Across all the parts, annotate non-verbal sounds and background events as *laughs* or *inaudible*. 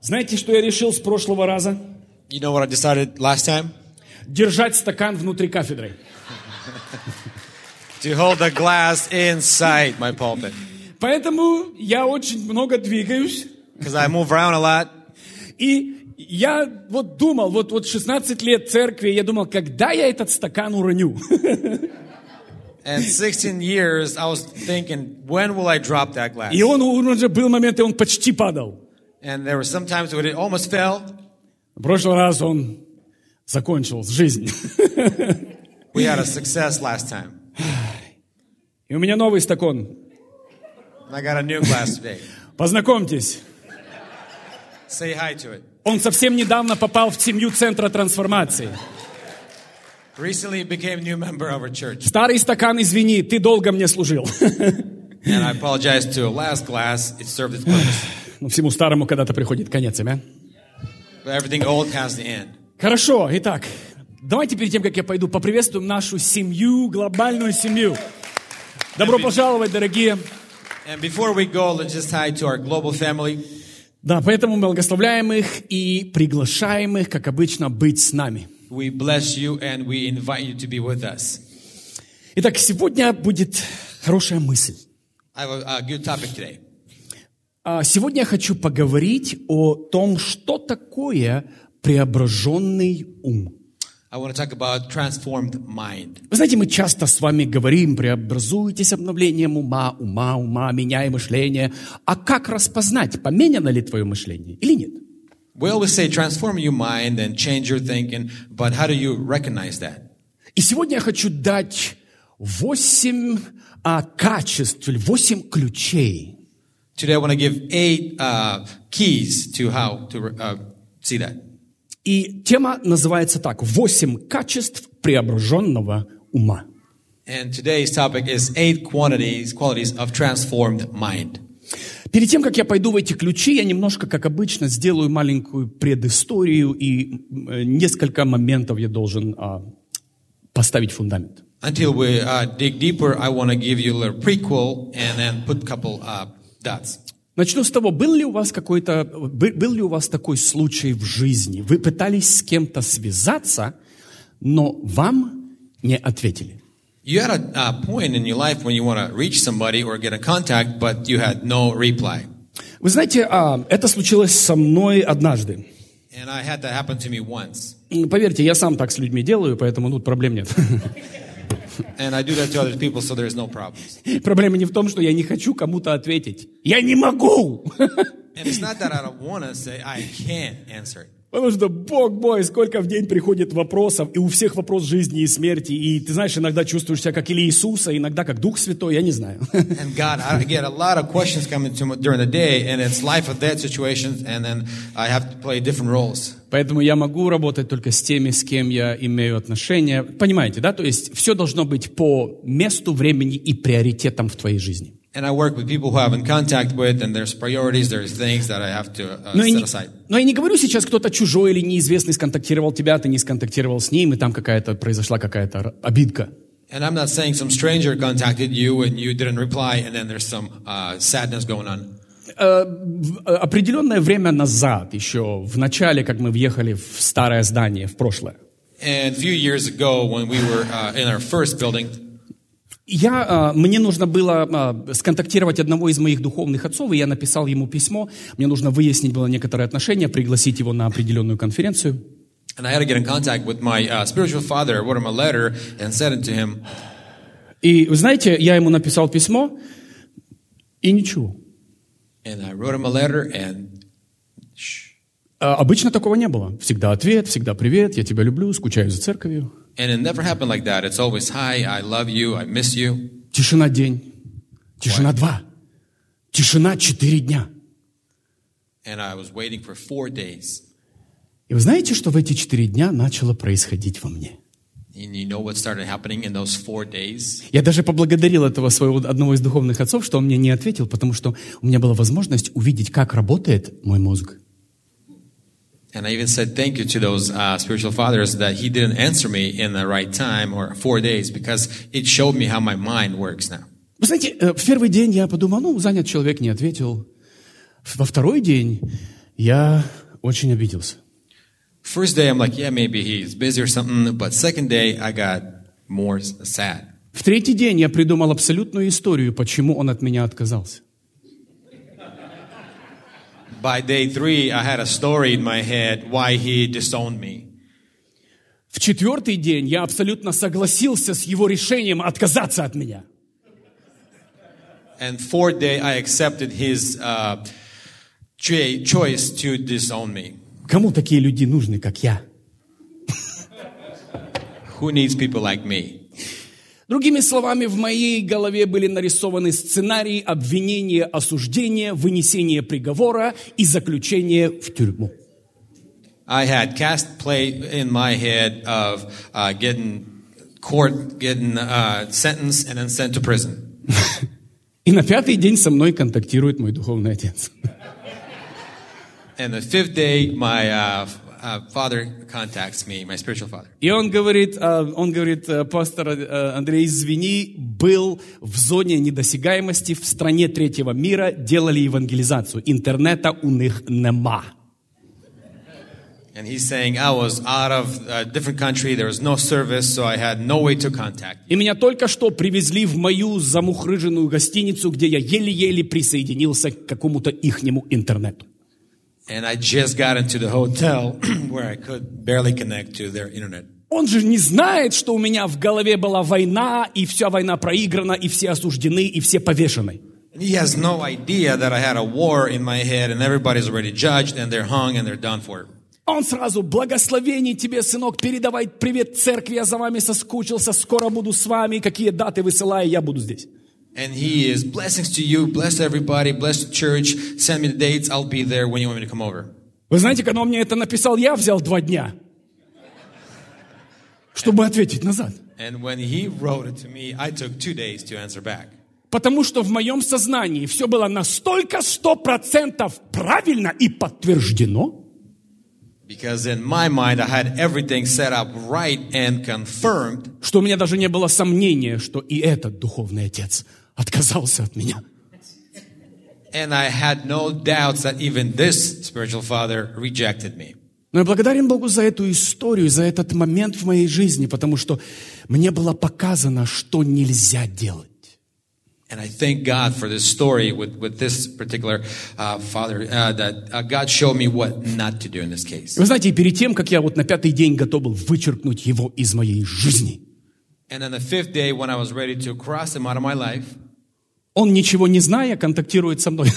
Знаете, что я решил с прошлого раза? You know what I decided last time? Держать стакан внутри кафедры. To hold the glass inside my pulpit. Поэтому я очень много двигаюсь. Because I move around a lot. И я вот думал, вот, вот 16 лет церкви, я думал, когда я этот стакан уроню? *laughs* And 16 years, I was thinking, when will I drop that glass? И он, он уже был момент, и он почти падал. And there were some times when it almost fell. В прошлый раз он закончил жизнь. We had a success last time. И у меня новый стакан. I got a new glass today. Познакомьтесь. Say hi to it. Он совсем недавно попал в семью Центра трансформации. Recently became a new member of our church. Старый стакан, извини, ты долго мне служил. And I apologize to a last glass. It served its purpose. Ну, всему старому когда-то приходит конец, аминь. But everything old has the end. Хорошо, итак, давайте перед тем, как я пойду, поприветствуем нашу семью, глобальную семью. Добро пожаловать, дорогие. And before we go, let's just hi to our global family. Да, поэтому благословляем их и приглашаем их, как обычно, быть с нами. We bless you and we invite you to be with us. Итак, сегодня будет хорошая мысль. I have a, good topic today. А Сегодня я хочу поговорить о том, что такое преображенный ум. I want to talk about transformed mind. Вы знаете, мы часто с вами говорим, преобразуйтесь обновлением ума, ума, ума, меняй мышление. А как распознать, поменяно ли твое мышление или нет? We always say transform your mind and change your thinking, but how do you recognize that? И сегодня я хочу дать восемь а, качеств, или восемь ключей, Today I want to give eight uh, keys to how to uh, see that. И тема называется так «Восемь качеств преображенного ума». And today's topic is eight quantities, qualities of transformed mind. Перед тем, как я пойду в эти ключи, я немножко, как обычно, сделаю маленькую предысторию и э, несколько моментов я должен а, поставить фундамент. Until we uh, dig deeper, I want to give you a little prequel and then put a couple uh, dots. Начну с того, был ли у вас какой-то, бы- был ли у вас такой случай в жизни? Вы пытались с кем-то связаться, но вам не ответили. You had a, uh point in your life when you want to reach somebody or get a contact, but you had no reply. Вы знаете, а, это случилось со мной однажды. And I had that happen to me once. Поверьте, я сам так с людьми делаю, поэтому тут проблем нет. And I do that to other people, so there's no problems. Проблема не в том, что я не хочу кому-то ответить. Я не могу! And it's not that I don't want to say, I can't answer it. Потому что, Бог мой, сколько в день приходит вопросов, и у всех вопрос жизни и смерти. И ты знаешь, иногда чувствуешь себя как или Иисуса, иногда как Дух Святой, я не знаю. *laughs* And God, I get a lot of questions coming to me during the day, and it's life or death situations, and then I have to play different roles. Поэтому я могу работать только с теми, с кем я имею отношения. Понимаете, да? То есть все должно быть по месту, времени и приоритетам в твоей жизни. And I work with people who I'm in contact with, and there's priorities, there's things that I have to uh, Но не, но я не говорю сейчас, кто-то чужой или неизвестный сконтактировал тебя, ты не сконтактировал с ним, и там какая-то произошла какая-то обидка. And I'm not saying some stranger contacted you and you didn't reply, and then there's some uh, sadness going on. Э, э, определенное время назад, еще в начале, как мы въехали в старое здание, в прошлое, And a few years ago, when we were uh, in our first building, я, э, мне нужно было сконтактировать одного из моих духовных отцов, и я написал ему письмо. Мне нужно выяснить было некоторые отношения, пригласить его на определенную конференцию. and I had to get in contact with my uh, spiritual father. Wrote him a letter and sent it to him. И вы знаете, я ему написал письмо, и ничего. And I wrote him a letter, and. Э, Обычно такого не было. Всегда ответ, всегда привет, я тебя люблю, скучаю за церковью. And it never happened like that. It's always, hi, I love you, I miss you. Тишина день, тишина два, тишина четыре дня. And I was waiting for four days. И вы знаете, что в эти четыре дня начало происходить во мне? And you know what started happening in those four days? Я даже поблагодарил этого своего одного из духовных отцов, что он мне не ответил, потому что у меня была возможность увидеть, как работает мой мозг. And I even said thank you to those uh, spiritual fathers that he didn't answer me in the right time or four days because it showed me how my mind works now. Вы знаете, э, в первый день я подумал, ну, занят человек, не ответил. Во второй день я очень обиделся. First day, I'm like, yeah, maybe he's busy or something. But second day, I got more s- sad. В третий день я придумал абсолютную историю, почему он от меня отказался. By day three, I had a story in my head why he disowned me. В четвертый день я абсолютно согласился с его решением отказаться от меня. And fourth day, I accepted his uh, cha- choice to disown me. Кому такие люди нужны, как я? Who needs people like me? Другими словами, в моей голове были нарисованы сценарии обвинения, осуждения, вынесения приговора и заключения в тюрьму. I had cast play in my head of uh, getting court, getting uh, sentenced, and then sent to prison. *laughs* И на пятый день со мной контактирует мой духовный отец. And the fifth day, my uh, uh, father contacts me, my spiritual father. И он говорит, а, он говорит, э, пастор э, Андрей, извини, был в зоне недосягаемости в стране третьего мира, делали евангелизацию. Интернета у них нема. And he's saying I was out of a different country, there was no service, so I had no way to contact. И меня только что привезли в мою замухрыженную гостиницу, где я еле-еле присоединился к какому-то ихнему интернету. And I just got into the hotel *clears throat* where I could barely connect to their internet. Он же не знает, что у меня в голове была война, и вся война проиграна, и все осуждены, и все повешены. He has no idea that I had a war in my head and everybody's already judged and they're hung and they're done for. Он сразу, благословений тебе, сынок, передавай привет церкви, я за вами соскучился, скоро буду с вами, какие даты высылаю, я буду здесь. And he is blessings to you, bless everybody, bless the church, send me the dates, I'll be there when you want me to come over. Вы знаете, когда он мне это написал, я взял два дня, чтобы ответить назад. And when he wrote it to me, I took two days to answer back. Потому что в моем сознании все было настолько сто процентов правильно и подтверждено, Because in my mind, I had everything set up right and confirmed что у меня даже не было сомнения, что и этот духовный отец отказался от меня. And I had no doubts that even this spiritual father rejected me. Но я благодарен Богу за эту историю, за этот момент в моей жизни, потому что мне было показано, что нельзя делать. And I thank God for this story with, with this particular uh, father, uh, that uh, God showed me what not to do in this case. Вы знаете, перед тем, как я вот на пятый день готов был вычеркнуть его из моей жизни, And on the fifth day, when I was ready to cross him out of my life, он, ничего не зная, контактирует со мной.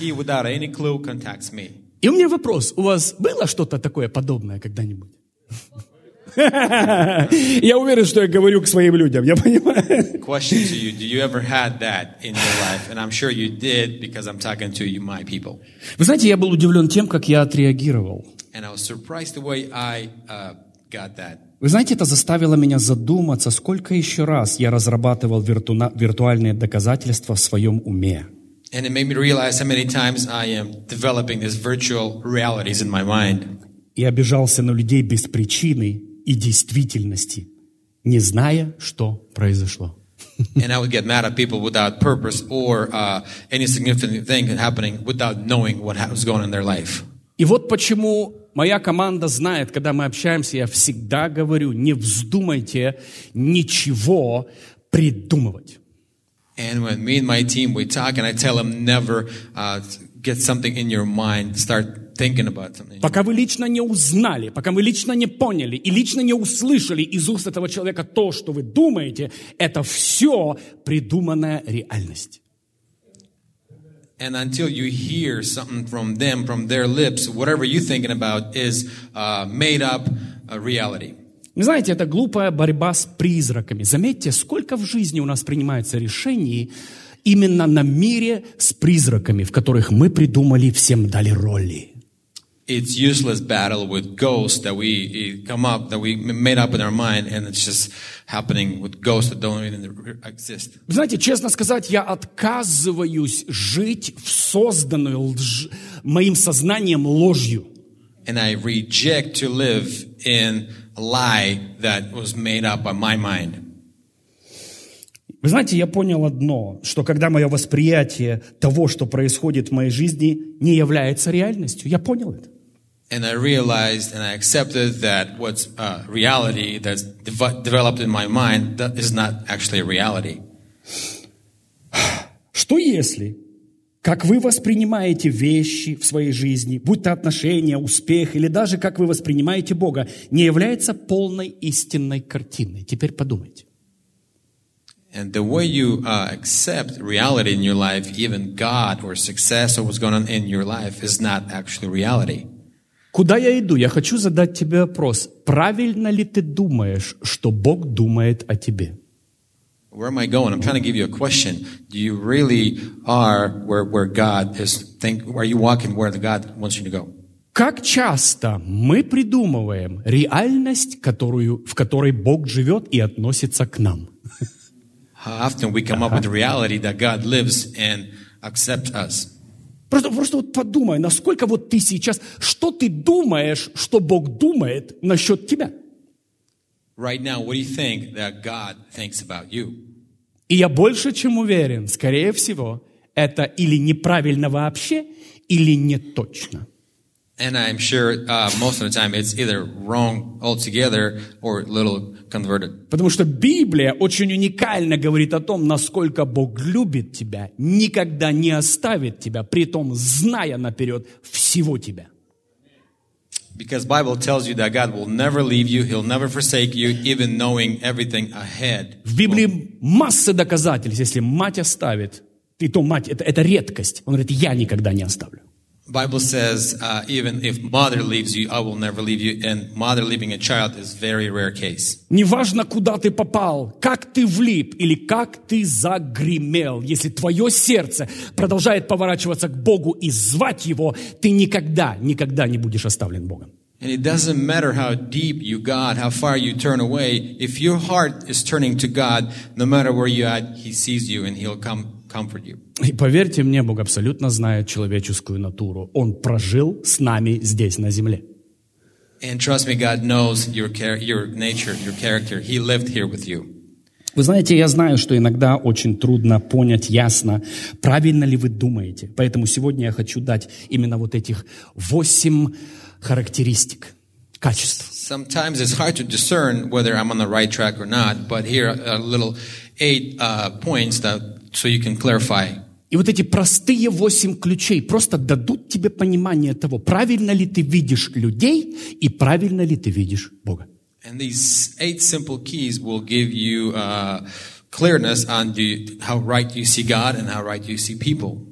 he, without any clue, contacts me. И у меня вопрос, у вас было что-то такое подобное когда-нибудь? *laughs* Я уверен, что я говорю к своим людям, я понимаю. Question to you: Do you ever had that in your life? And I'm sure you did because I'm talking to you, my people. Вы знаете, я был удивлен тем, как я отреагировал. And I was surprised the way I uh, got that. Вы знаете, это заставило меня задуматься, сколько еще раз я разрабатывал виртуна- виртуальные доказательства в своем уме. And it made me realize how many times I am developing these virtual realities in my mind. И обижался на людей без причины и действительности, не зная, что произошло. and I would get mad at people without purpose or uh, any significant thing happening without knowing what ha- was going on in their life. И вот почему моя команда знает, когда мы общаемся, я всегда говорю, не вздумайте ничего придумывать. And when me and my team we talk, and I tell them never uh, get something in your mind, start thinking about something. Пока вы лично не узнали, пока вы лично не поняли и лично не услышали из уст этого человека то, что вы думаете, это все придуманная реальность. And until you hear something from them, from their lips, whatever you're thinking about is uh, made up uh, reality. Вы знаете, это глупая борьба с призраками. Заметьте, сколько в жизни у нас принимается решений именно на мире с призраками, в которых мы придумали, всем дали роли. It's useless battle with ghosts that we eh, come up, that we made up in our mind, and it's just happening with ghosts that don't even exist. Знаете, честно сказать, я отказываюсь жить в созданную лж- моим сознанием ложью. And I reject to live in a lie that was made up by my mind. Вы знаете, я понял одно, что когда мое восприятие того, что происходит в моей жизни, не является реальностью, я понял это. And I realized and I accepted that what's uh, reality that's dev- developed in my mind that is not actually a reality. Что если, как вы воспринимаете вещи в своей жизни, будь то отношения, успех или даже как вы воспринимаете Бога, не является полной истинной картиной? Теперь подумайте. And the way you uh, accept reality in your life, even God or success or what's going on in your life, is not actually reality. Куда я иду? Я хочу задать тебе вопрос. Правильно ли ты думаешь, что Бог думает о тебе? Where am I going? I'm trying to give you a question. Do you really are where, where God is think are you walking where the God wants you to go? Как часто мы придумываем реальность, которую, в которой Бог живет и относится к нам? How often we come up with the reality that God lives and accepts us. Просто, просто вот подумай, насколько вот ты сейчас, что ты думаешь, что Бог думает насчет тебя? Right now, what do you think that God thinks about you? И я больше чем уверен, скорее всего, это или неправильно вообще, или не точно. And I'm sure uh, most of the time it's either wrong altogether or a little converted. Потому что Библия очень уникально говорит о том, насколько Бог любит тебя, никогда не оставит тебя, при том зная наперед всего тебя. Because Bible tells you that God will never leave you, He'll never forsake you, even knowing everything ahead. В Библии масса доказательств, если мать оставит, и то мать, это, это редкость. Он говорит, я никогда не оставлю. Bible says uh, even if mother leaves you, I will never leave you, and mother leaving a child is very rare case. Неважно, куда ты попал, как ты влип или как ты загремел, если твое сердце продолжает поворачиваться к Богу и звать Его, ты никогда, никогда не будешь оставлен Богом. And it doesn't matter how deep you got, how far you turn away. If your heart is turning to God, no matter where you're at, He sees you and He'll come comfort you. И поверьте мне, Бог абсолютно знает человеческую натуру. Он прожил с нами здесь, на земле. And trust me, God knows your your nature, your character. He lived here with you. Вы знаете, я знаю, что иногда очень трудно понять ясно, правильно ли вы думаете. Поэтому сегодня я хочу дать именно вот этих восемь характеристик, качеств. Sometimes it's hard to discern whether I'm on the right track or not, but here are a little eight uh, points that so you can clarify. И вот эти простые восемь ключей просто дадут тебе понимание того, правильно ли ты видишь людей и правильно ли ты видишь Бога. And these eight simple keys will give you uh, clearness on the, how right you see God and how right you see people.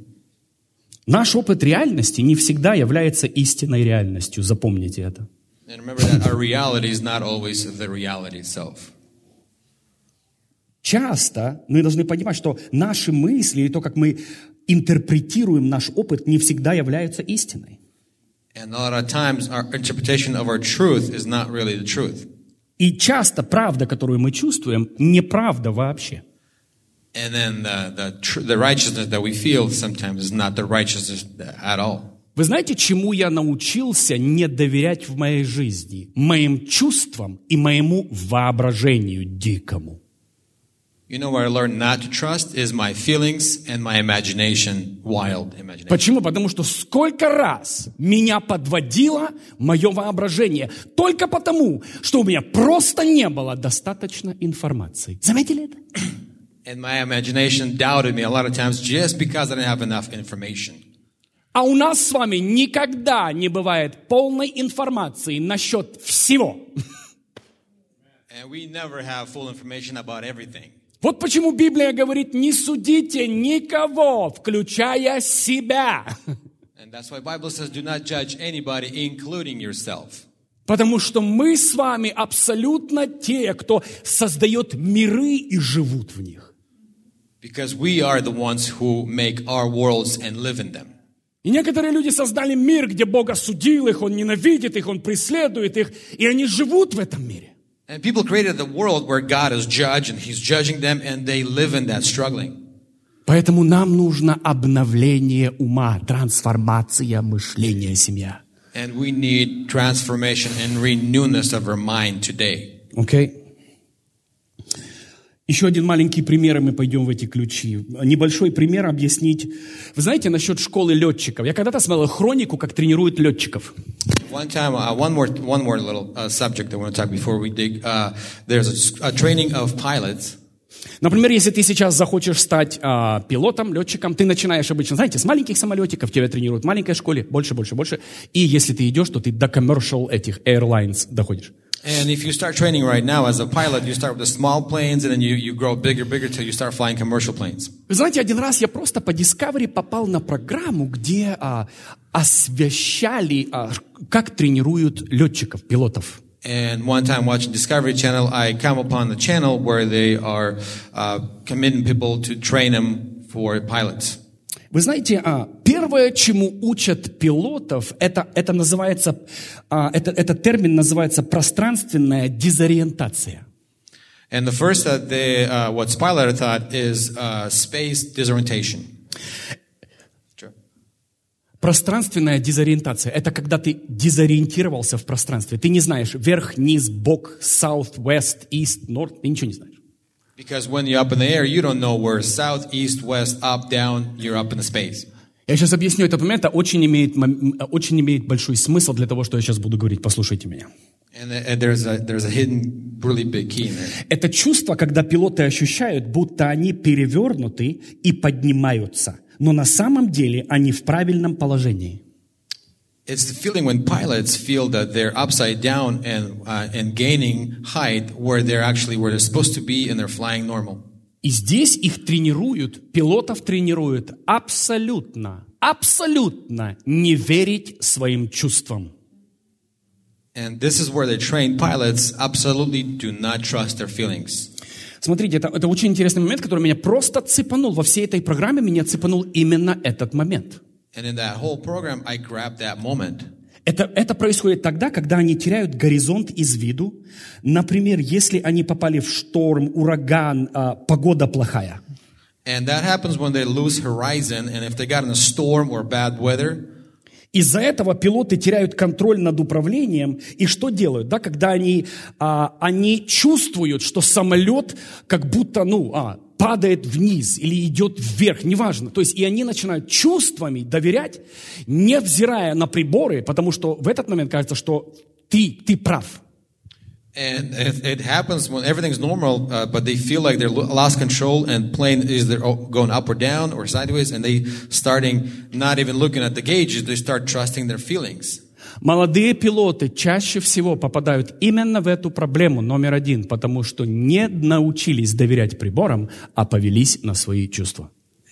Наш опыт реальности не всегда является истинной реальностью, запомните это. And remember that our reality is not always the reality itself. Часто мы должны понимать, что наши мысли и то, как мы интерпретируем наш опыт, не всегда являются истиной. Really. И часто правда, которую мы чувствуем, неправда вообще. The, the, righteousness at all. Вы знаете, чему я научился не доверять в моей жизни? Моим чувствам и моему воображению дикому. You know where I learned not to trust is my feelings and my imagination, wild imagination. Почему? Потому что сколько раз меня подводило мое воображение только потому, что у меня просто не было достаточно информации. Заметили это? And my imagination doubted me a lot of times just because I didn't have enough information. А у нас с вами никогда не бывает полной информации насчет всего. And we never have full information about everything. Вот почему Библия говорит, не судите никого, включая себя. Says anybody. Потому что мы с вами абсолютно те, кто создает миры и живут в них. Because we are the ones who make our worlds and live in them. И некоторые люди создали мир, где Бог осудил их, Он ненавидит их, Он преследует их, и они живут в этом мире. And people created the world where God is judge and He's judging them and they live in that struggling. Поэтому нам нужно обновление ума, трансформация мышления, семья. And we need transformation and renewness of our mind today. Окей? Еще один маленький пример, и мы пойдем в эти ключи. Небольшой пример объяснить. Вы знаете, насчет школы летчиков. Я когда-то смотрел хронику, как тренируют летчиков. One time, uh, one more, one more little uh, subject I want to talk before we dig. Uh, there's a, a training of pilots. Например, если ты сейчас захочешь стать а, пилотом, летчиком, ты начинаешь обычно, знаете, с маленьких самолетиков тебя тренируют в маленькой школе, больше, больше, больше. И если ты идешь, то ты до commercial этих airlines доходишь. And if you start training right now as a pilot, you start with the small planes, and then you, you grow bigger, bigger till you start flying commercial planes. Вы знаете, один раз я просто по Discovery попал на программу, где а, освещали, а, как тренируют летчиков, пилотов. And one time watching Discovery Channel, I come upon the channel where they are uh, committing people to train them for pilots. Вы знаете, а, первое, чему учат пилотов, это, это называется, а, это, этот термин называется пространственная дезориентация. And the first that they, uh, what's pilot taught is uh, space disorientation. Пространственная дезориентация – это когда ты дезориентировался в пространстве. Ты не знаешь вверх, низ, бок, south, west, east, north, ты ничего не знаешь. Because when you're up in the air, you don't know where south, east, west, up, down, you're up in the space. Я сейчас объясню этот момент, это очень имеет, мом- очень имеет большой смысл для того, что я сейчас буду говорить. Послушайте меня. And, and there's, a, there's a hidden, really big key in there. Это чувство, когда пилоты ощущают, будто они перевернуты и поднимаются, но на самом деле они в правильном положении. It's the feeling when pilots feel that they're upside down and, uh, and gaining height where they're actually where they're supposed to be and they're flying normal. И здесь их тренируют, пилотов тренируют абсолютно, абсолютно не верить своим чувствам. And this is where they train pilots absolutely do not trust their feelings. Смотрите, это, это очень интересный момент, который меня просто цепанул. Во всей этой программе меня цепанул именно этот момент. And in that whole program, I grabbed that moment. Это, это происходит тогда, когда они теряют горизонт из виду. Например, если они попали в шторм, ураган, а, погода плохая. And that happens when they lose horizon and if they got in a storm or bad weather. Из-за этого пилоты теряют контроль над управлением. И что делают? Да, когда они, а, они чувствуют, что самолет как будто ну, а, падает вниз или идет вверх, неважно. То есть и они начинают чувствами доверять, невзирая на приборы, потому что в этот момент кажется, что ты, ты прав. And it, it happens when everything's normal, uh, but they feel like they're lo- lost control and plane is they're going up or down or sideways, and they starting not even looking at the gauges. They start trusting their feelings. Молодые пилоты чаще всего попадают именно в эту проблему номер один, потому что не научились доверять приборам, а повелись на свои чувства.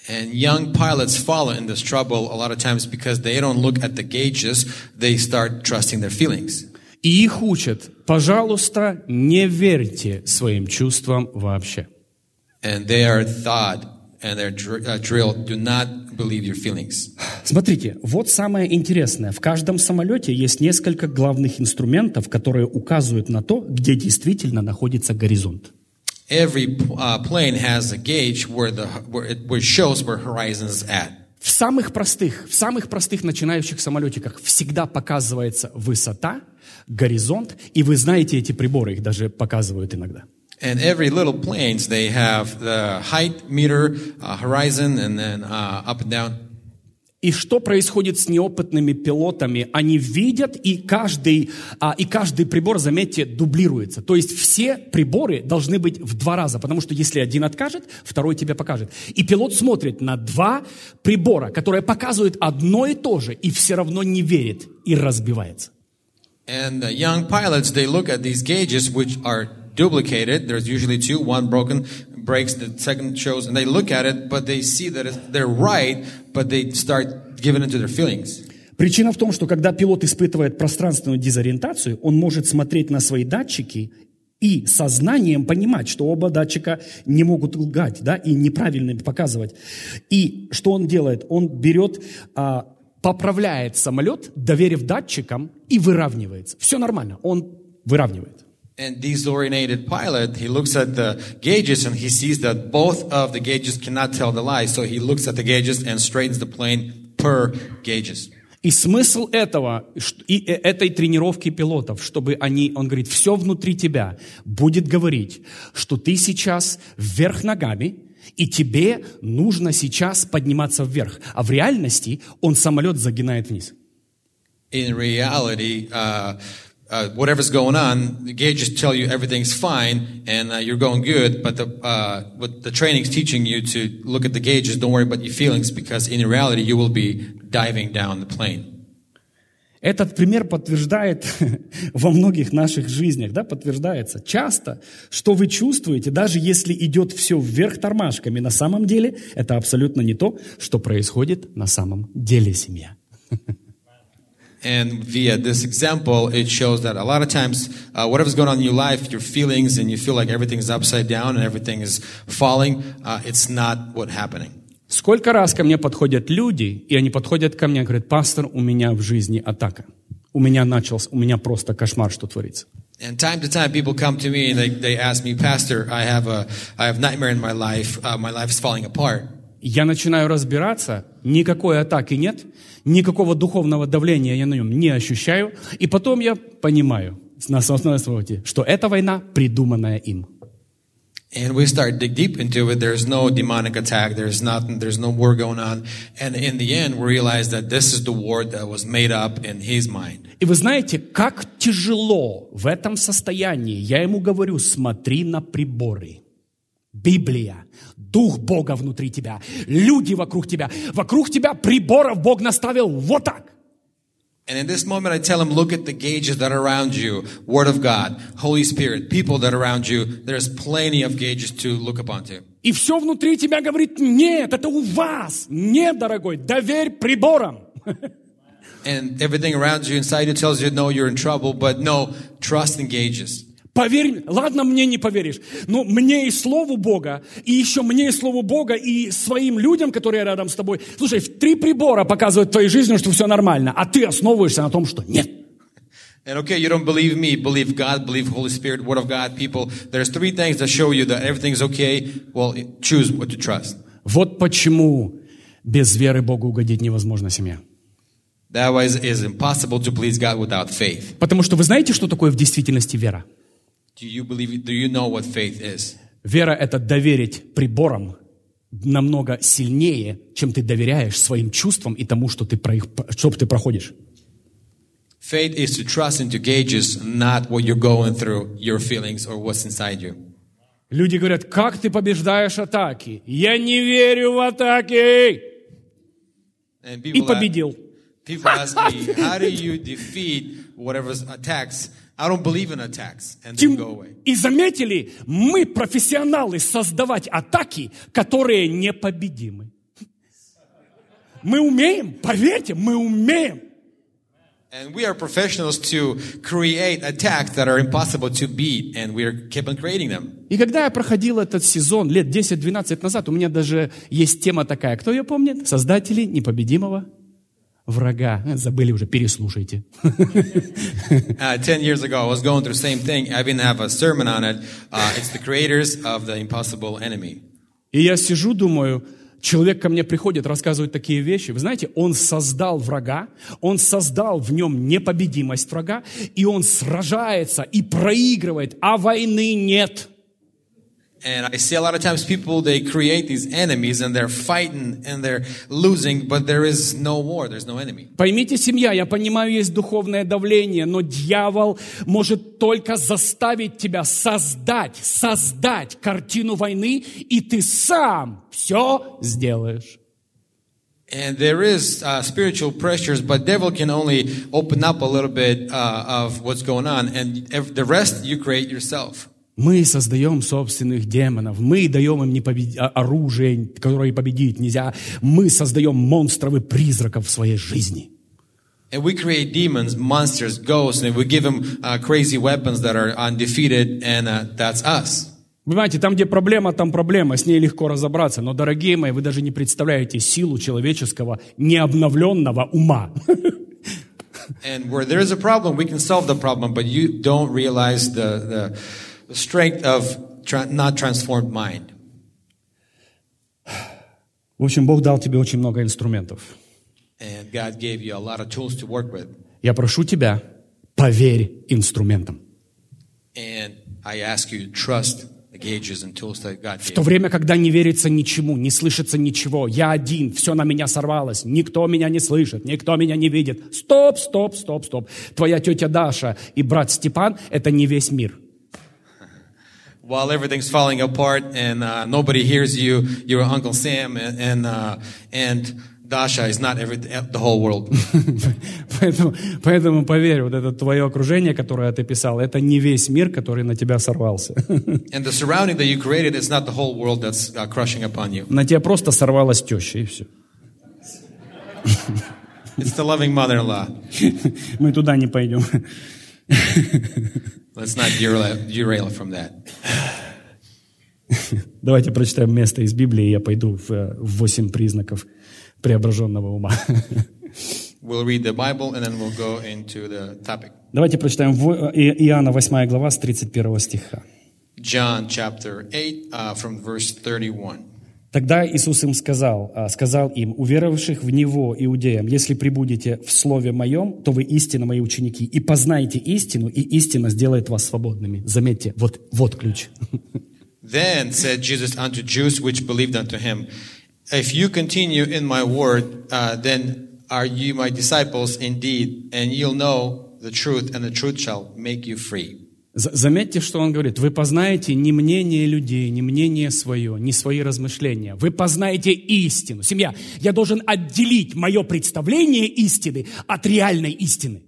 And young pilots fall in this trouble a lot of times because they don't look at the gauges. They start trusting their feelings. И их учат, пожалуйста, не верьте своим чувствам вообще. And they are taught and they're dr- uh, drilled, do not believe your feelings. Смотрите, вот самое интересное. В каждом самолете есть несколько главных инструментов, которые указывают на то, где действительно находится горизонт. Every uh, plane has a gauge where the where it, where it shows where horizon is at. В самых простых, в самых простых начинающих самолетиках всегда показывается высота, горизонт, и вы знаете эти приборы, их даже показывают иногда. And every little planes they have the height meter, uh, horizon, and then uh, up and down. И что происходит с неопытными пилотами? Они видят, и каждый, а, и каждый прибор, заметьте, дублируется. То есть все приборы должны быть в два раза, потому что если один откажет, второй тебе покажет. И пилот смотрит на два прибора, которые показывают одно и то же, и все равно не верит и разбивается. And the young pilots they look at these gauges which are duplicated. There's usually two. One broken breaks, the second shows, and they look at it, but they see that they're right, but they start giving into their feelings. Причина в том, что когда пилот испытывает пространственную дезориентацию, он может смотреть на свои датчики и сознанием понимать, что оба датчика не могут лгать, да, и неправильно показывать. И что он делает? Он берет, а, поправляет самолет, доверив датчикам, и выравнивается. Все нормально, он выравнивает. And disoriented pilot, he looks at the gauges and he sees that both of the gauges cannot tell the lie. So he looks at the gauges and straightens the plane per gauges. И смысл этого, и э- этой тренировки пилотов, чтобы они, он говорит, все внутри тебя будет говорить, что ты сейчас вверх ногами, и тебе нужно сейчас подниматься вверх. А в реальности он самолет загинает вниз. In reality, uh, uh, whatever's going on, the gauges tell you everything's fine and uh, you're going good. But the uh, what the training's teaching you to look at the gauges. Don't worry about your feelings because in reality, you will be diving down the plane. Этот пример подтверждает во многих наших жизнях, да, подтверждается часто, что вы чувствуете, даже если идет все вверх тормашками, на самом деле это абсолютно не то, что происходит на самом деле семья. And via this example, it shows that a lot of times, uh, whatever's going on in your life, your feelings, and you feel like everything's upside down and everything is falling, uh, it's not what's happening. Сколько раз ко мне подходят люди, и они подходят ко мне и говорят, пастор, у меня в жизни атака. У меня начался, у меня просто кошмар, что творится. And time to time, people come to me and they, they ask me, Pastor, I have a I have nightmare in my life. Uh, my life is falling apart. Я начинаю разбираться, никакой атаки нет, никакого духовного давления я на нем не ощущаю, и потом я понимаю на основе, что эта война придуманная им. And we start dig deep into it. There's no demonic attack. There's nothing. There's no war going on. And in the end, we realize that this is the war that was made up in his mind. И вы знаете, как тяжело в этом состоянии. Я ему говорю, смотри на приборы. Библия, Дух Бога внутри тебя, люди вокруг тебя. Вокруг тебя приборов Бог наставил вот так. And in this moment, I tell him, look at the gauges that are around you. Word of God, Holy Spirit, people that are around you. There's plenty of gauges to look upon to. И все внутри тебя говорит, нет, это у вас. Нет, дорогой, доверь приборам. And everything around you inside you tells you, no, you're in trouble, but no, trust in gauges. Поверь, ладно, мне не поверишь, но мне и Слову Бога, и еще мне и Слову Бога, и своим людям, которые рядом с тобой. Слушай, три прибора показывают твоей жизни, что все нормально, а ты основываешься на том, что нет. And okay, you don't believe me, believe God, believe Holy Spirit, Word of God, people. There's three things that show you that everything's okay. Well, choose what to trust. Вот почему без веры Богу угодить невозможно семья. That it's impossible to please God without faith. Потому что вы знаете, что такое в действительности вера? Do you believe, do you know what faith is? Вера – это доверить приборам намного сильнее, чем ты доверяешь своим чувствам и тому, что ты, про их, что ты проходишь. Faith is to trust into gauges, not what you're going through, your feelings or what's inside you. Люди говорят, как ты побеждаешь атаки? Я не верю в атаки. И победил. people ask me, how do you defeat whatever attacks? I don't believe in attacks and then Тем- go away. И заметили, мы профессионалы создавать атаки, которые непобедимы. Мы умеем, поверьте, мы умеем. And we are professionals to create attacks that are impossible to beat, and we are keep on creating them. И когда я проходил этот сезон лет 10-12 назад, у меня даже есть тема такая. Кто ее помнит? Создатели непобедимого врага. Забыли уже, переслушайте. *laughs* Uh, Ten years ago, I was going through the same thing. I even have a sermon on it. Uh, it's the creators of the impossible enemy. И я сижу, думаю, человек ко мне приходит, рассказывает такие вещи. Вы знаете, он создал врага, он создал в нем непобедимость врага, и он сражается и проигрывает, а войны нет. And I see a lot of times people, they create these enemies and they're fighting and they're losing, but there is no war. There's no enemy. Поймите, семья, я понимаю, есть духовное давление, но дьявол может только заставить тебя создать, создать картину войны, и ты сам все сделаешь. And there is uh, spiritual pressures, but devil can only open up a little bit uh, of what's going on, and ev- the rest you create yourself. Мы создаем собственных демонов, мы даем им непобед- а- оружие, которое победить нельзя, мы создаем монстров и призраков в своей жизни. And we create demons, monsters, ghosts, and we give them uh, crazy weapons that are undefeated, and uh, that's us. Понимаете, там, где проблема, там проблема, с ней легко разобраться. Но, дорогие мои, вы даже не представляете силу человеческого необновленного ума. *laughs* And where there is a problem, we can solve the problem, but you don't realize the, the strength of tra- not transformed mind. В общем, Бог дал тебе очень много инструментов. And God gave you a lot of tools to work with. Я прошу тебя, поверь инструментам. And I ask you trust the gauges and tools that God В gave то время, когда не верится ничему, не слышится ничего, я один, все на меня сорвалось, никто меня не слышит, никто меня не видит. Стоп, стоп, стоп, стоп. Твоя тетя Даша и брат Степан – это не весь мир. While everything's falling apart and uh, nobody hears you, your Uncle Sam and, and, uh, and Dasha is not every, the whole world. Поэтому, поэтому поверь, вот это твое окружение, которое ты писал, это не весь мир, который на тебя сорвался. And the surrounding that you created is not the whole world that's uh, crushing upon you. На тебя просто сорвалась теща, и все. It's the loving mother-in-law. Мы туда не пойдем. Let's not derail, derail from that. Давайте прочитаем место из Библии, и я пойду в э, в восемь признаков преображенного ума. We'll read the Bible and then we'll go into the topic. Давайте прочитаем И- Иоанна 8 глава с 31 стиха. John chapter 8 uh, from verse 31. Тогда Иисус им сказал, а, сказал им, уверовавших в Него, иудеям, если прибудете в Слове Моем, то вы истинно мои ученики, и познаете истину, и истина сделает вас свободными. Заметьте, вот, вот ключ. Then said Jesus unto Jews which believed unto him, If you continue in my word, uh, then are you my disciples indeed, and you'll know the truth, and the truth shall make you free. Заметьте, что он говорит. Вы познаете не мнение людей, не мнение свое, не свои размышления. Вы познаете истину. Семья, я должен отделить мое представление истины от реальной истины.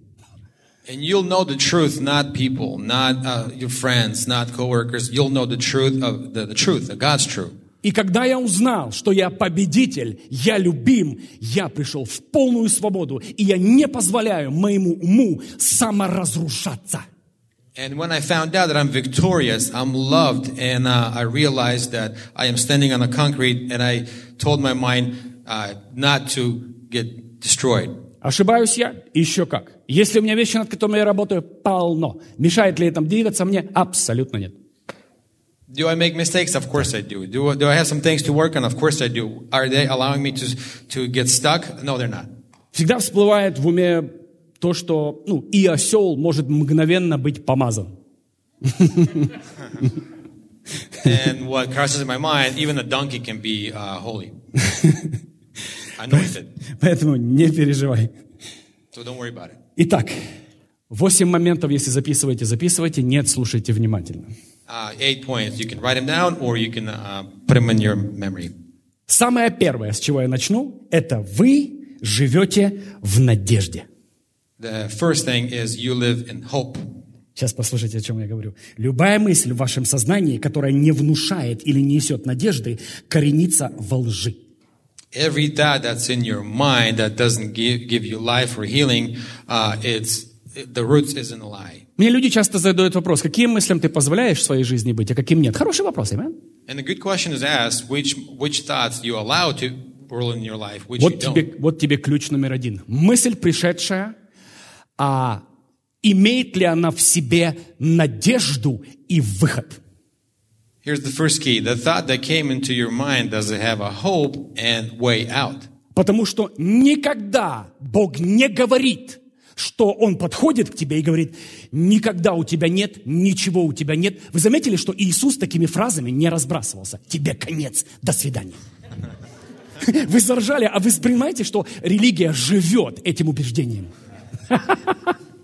And you'll know the truth, not people, not uh, your friends, not coworkers. You'll know the truth of the, the truth, of God's truth. И когда я узнал, что я победитель, я любим, я пришел в полную свободу, и я не позволяю моему уму саморазрушаться. And when I found out that I'm victorious, I'm loved, and uh, I realized that I am standing on the concrete, and I told my mind uh, not to get destroyed. Ошибаюсь я? Еще как. Если у меня вещи, над которыми я работаю, полно. Мешает ли это двигаться мне? Абсолютно нет. Do I make mistakes? Of course I do. Do, do I have some things to work on? Of course I do. Are they allowing me to, to get stuck? No, they're not. Всегда всплывает в уме то, что ну, и осел может мгновенно быть помазан. And what crosses in my mind, even a donkey can be uh, holy, *laughs* anointed. Поэтому не переживай. So don't worry about it. Итак, восемь моментов, если записываете, записывайте. Нет, слушайте внимательно. Uh, eight points. You can write them down, or you can uh, put them in your memory. Самое первое, с чего я начну, это вы живете в надежде. The first thing is you live in hope. Сейчас послушайте, о чем я говорю. Любая мысль в вашем сознании, которая не внушает или не несет надежды, коренится во лжи. Every thought that's in your mind that doesn't give, give you life or healing, uh, it's the roots is in a lie. Мне люди часто задают вопрос, каким мыслям ты позволяешь в своей жизни быть, а каким нет. Хороший вопрос, amen? And the good question is asked: which which thoughts you allow to rule in your life, which you Вот don't. тебе, вот тебе ключ номер один. Мысль пришедшая, а имеет ли она в себе надежду и выход? Here's the first key: the thought that came into your mind does it have a hope and way out? Потому что никогда Бог не говорит, что Он подходит к тебе и говорит, никогда у тебя нет, ничего у тебя нет. Вы заметили, что Иисус такими фразами не разбрасывался. Тебе конец, до свидания. *laughs* Вы заржали, а вы понимаете, что религия живет этим убеждением.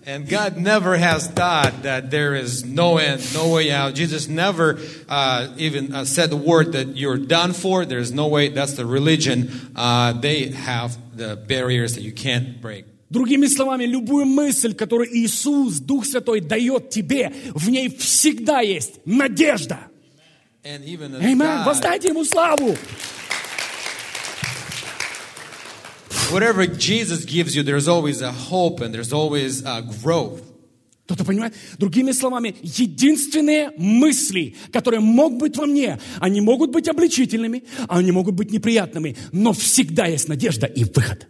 And God never has thought that there is no end, no way out. Jesus never uh, even uh, said the word that you're done for. There's no way. That's the religion. Uh, they have the barriers that you can't break. Другими словами, любую мысль, которую Иисус, Дух Святой, дает тебе, в ней всегда есть надежда. Аминь. Воздайте Ему славу. whatever Jesus gives you, there's always a hope and there's always uh, growth. Кто-то понимает? Другими словами, единственные мысли, которые могут быть во мне, они могут быть обличительными, а они могут быть неприятными, но всегда есть надежда и выход.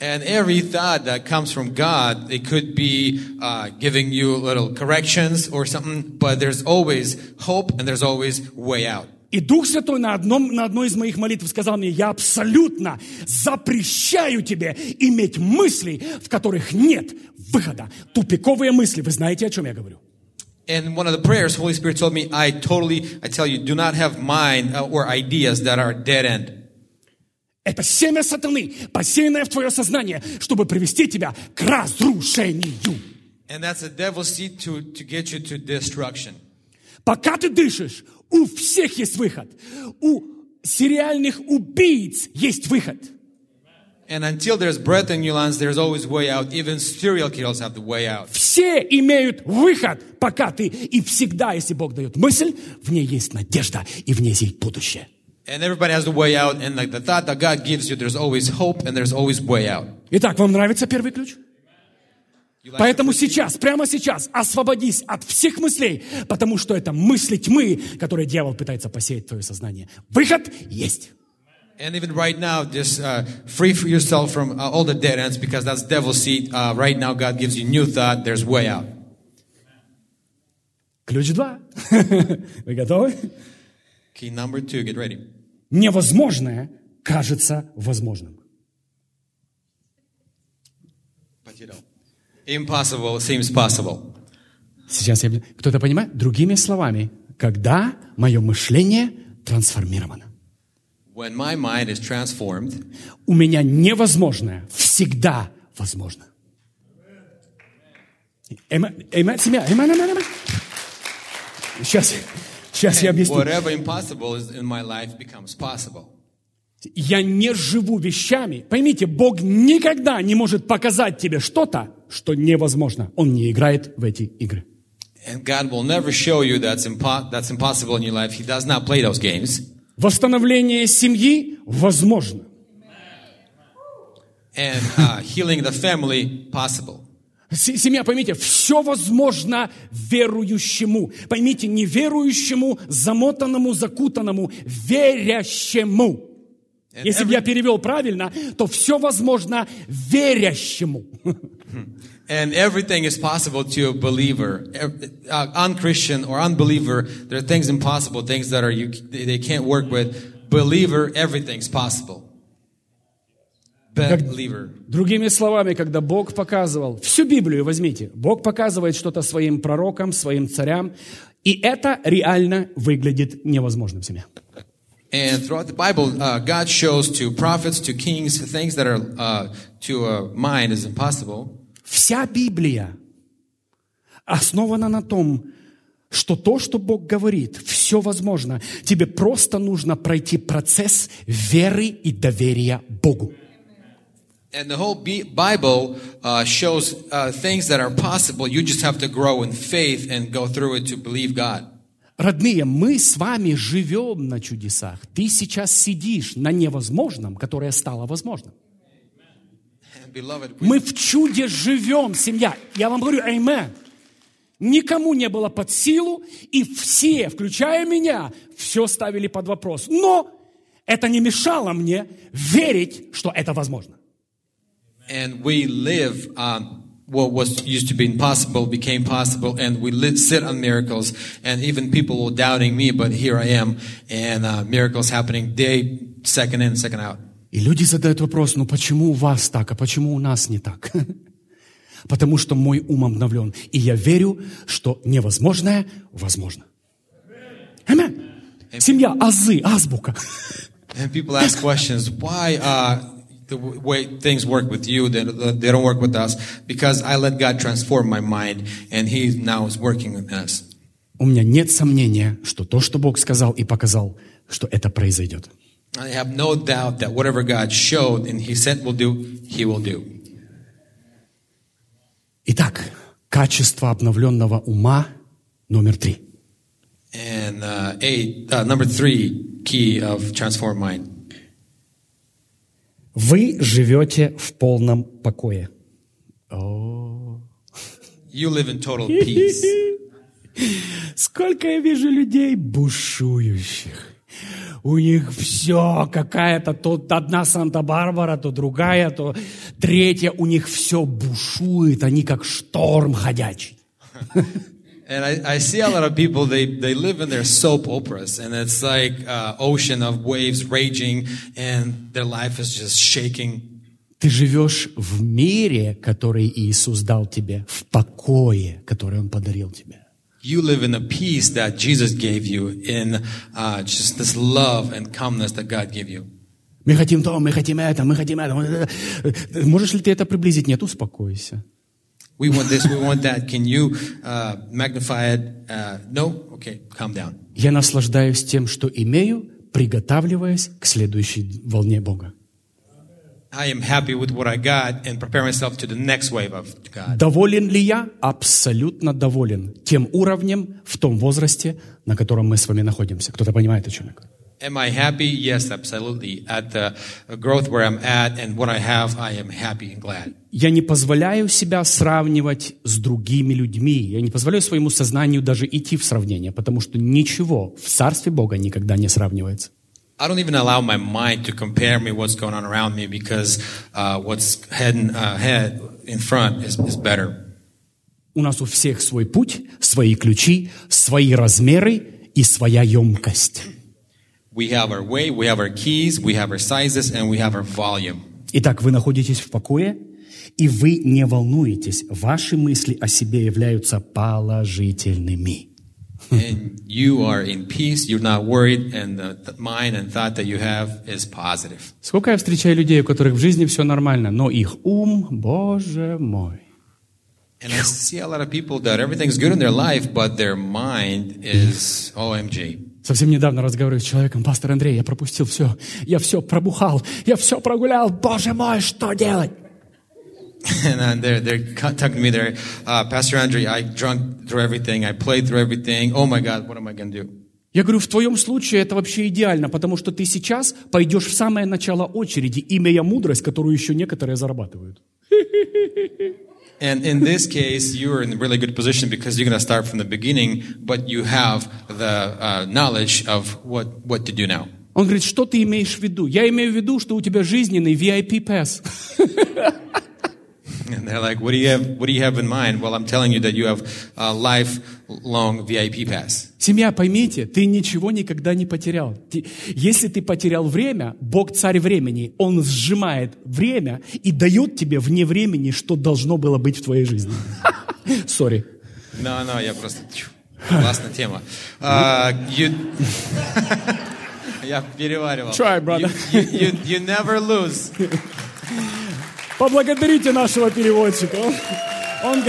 And every thought that comes from God, it could be uh, giving you little corrections or something, but there's always hope and there's always way out. И Дух Святой на, одном, на одной из моих молитв сказал мне, я абсолютно запрещаю тебе иметь мысли, в которых нет выхода. Тупиковые мысли. Вы знаете, о чем я говорю? And one of the prayers, Holy Spirit told me, I totally, I tell you, do not have mind uh, or ideas that are dead end. Это семя сатаны, посеянное в твое сознание, чтобы привести тебя к разрушению. And that's the devil's seed to, to get you to destruction. Пока ты дышишь, у всех есть выход. У сериальных убийц есть выход. And until there's breath your lungs, there's always way out. Even serial killers have the way out. Все имеют выход, пока ты. И всегда, если Бог дает мысль, в ней есть надежда, и в ней есть будущее. And everybody has the way out. And like the thought that God gives you, there's always hope and there's always way out. Итак, вам нравится первый ключ? Поэтому сейчас, прямо сейчас, освободись от всех мыслей, потому что это мысли тьмы, которые дьявол пытается посеять в твое сознание. Выход есть. And even right now, just uh, free for yourself from uh, all the dead ends because that's devil's seed. Uh, right now, God gives you new thought. There's way out. Ключ два. *laughs* Вы готовы? Key number two, get ready. Невозможное кажется возможным. Impossible seems possible. Сейчас я... Кто-то понимает? Другими словами, когда мое мышление трансформировано. When my mind is transformed, У меня невозможное всегда возможно. Amen, amen, amen. Сейчас, сейчас я объясню. whatever impossible is in my life becomes possible. Я не живу вещами. Поймите, Бог никогда не может показать тебе что-то, что невозможно. Он не играет в эти игры. And God will never show you that's, impo- that's impossible in your life. He does not play those games. Восстановление семьи возможно. And uh, healing the family, possible. Семья, поймите, все возможно верующему. Поймите, не верующему, замотанному, закутанному, верящему. And Если бы every- я перевел правильно, то все возможно верящему. *laughs* And everything is possible to a believer, Ev- uh, unchristian or unbeliever. There are things impossible, things that are you they they can't work with. Believer, everything's possible. Believer. Другими словами, когда Бог показывал, всю Библию возьмите, Бог показывает что-то своим пророкам, своим царям, и это реально выглядит невозможным семья. And throughout the Bible, uh, God shows to prophets, to kings, things that are uh, to a mind is impossible. Вся Библия основана на том, что то, что Бог говорит, все возможно. Тебе просто нужно пройти процесс веры и доверия Богу. And the whole Bi- Bible uh, shows uh, things that are possible. You just have to grow in faith and go through it to believe God. Родные, мы с вами живем на чудесах. Ты сейчас сидишь на невозможном, которое стало возможным. Мы в чуде живем, семья. Я вам говорю, amen. Никому не было под силу, и все, включая меня, все ставили под вопрос. Но это не мешало мне верить, что это возможно. and we live um, what was used to be impossible became possible, and we live, sit on miracles. And even people were doubting me, but here I am, and uh, miracles happening day, second in, second out. И люди задают вопрос, ну почему у вас так, а почему у нас не так? *laughs* Потому что мой ум обновлен, и я верю, что невозможное возможно. Аминь. Семья, азы, азбука. And people ask questions, why uh, the way things work with you, they, they don't work with us? Because I let God transform my mind, and He now is working in us. У меня нет сомнения, что то, что Бог сказал и показал, что это произойдет. I have no doubt that whatever God showed and He said will do, He will do. Итак, качество обновленного ума номер три. And uh, eight, uh, number three key of transformed mind. Вы живете в полном покое. О, You live in total peace. Сколько я вижу людей бушующих. У них все какая-то, то одна Санта-Барбара, то другая, то третья. У них все бушует, они как шторм ходячий. *laughs* And I, I see a lot of people, they, they live in their soap operas, and it's like uh, ocean of waves raging, and their life is just shaking. Ты живешь в мире, который Иисус дал тебе, в покое, который Он подарил тебе. You live in the peace that Jesus gave you, in uh, just this love and calmness that God gave you. Мы хотим то, мы хотим это, мы хотим это. Можешь ли ты это приблизить? Нет, успокойся. We want this, we want that. Can you uh, magnify it? Uh, no? Okay, calm down. Я наслаждаюсь тем, что имею, приготавливаясь к следующей волне Бога. Доволен ли я? Абсолютно доволен тем уровнем в том возрасте, на котором мы с вами находимся. Кто-то понимает, о чем я говорю? Am I happy? Yes, absolutely. At the growth where I'm at and what I have, I am happy and glad. Я не позволяю себя сравнивать с другими людьми. Я не позволяю своему сознанию даже идти в сравнение, потому что ничего в Царстве Бога никогда не сравнивается. I don't even allow my mind to compare me what's going on around me because uh, what's head, uh, head in front is, is better. У нас у всех свой путь, свои ключи, свои размеры и своя емкость. We have our way, we have our keys, we have our sizes, and we have our volume. Итак, вы находитесь в покое, и вы не волнуетесь. Ваши мысли о себе являются положительными. And you are in peace, you're not worried, and the, mind and thought that you have is positive. Сколько я встречаю людей, у которых в жизни все нормально, но их ум, боже мой. And I see a lot of people that everything's good in their life, but their mind is OMG. Совсем недавно разговариваю с человеком, пастор Андрей, я пропустил все, я все пробухал, я все прогулял, боже мой, что делать? And they're, they're co- talking to me there, uh, Pastor Andre, I drunk through everything, I played through everything. Oh my God, what am I going to do? Я говорю, в твоем случае это вообще идеально, потому что ты сейчас пойдешь в самое начало очереди, имея мудрость, которую еще некоторые зарабатывают. And in this case, you're in a really good position because you're going to start from the beginning, but you have the uh, knowledge of what, what to do now. Он говорит, что ты имеешь в виду? Я имею в виду, что у тебя жизненный VIP pass. And they're like, what do you have, what do you have in mind? Well, I'm telling you that you have a lifelong VIP pass. Семья, поймите, ты ничего никогда не потерял. Ты- Если ты потерял время, Бог царь времени, Он сжимает время и дает тебе вне времени, что должно было быть в твоей жизни. *laughs* Сори. No, no, я просто... Классная тема. Uh, *laughs* you... Я переваривал. Try, brother. You, you, you, you never lose. Поблагодарите нашего переводчика. Он, он,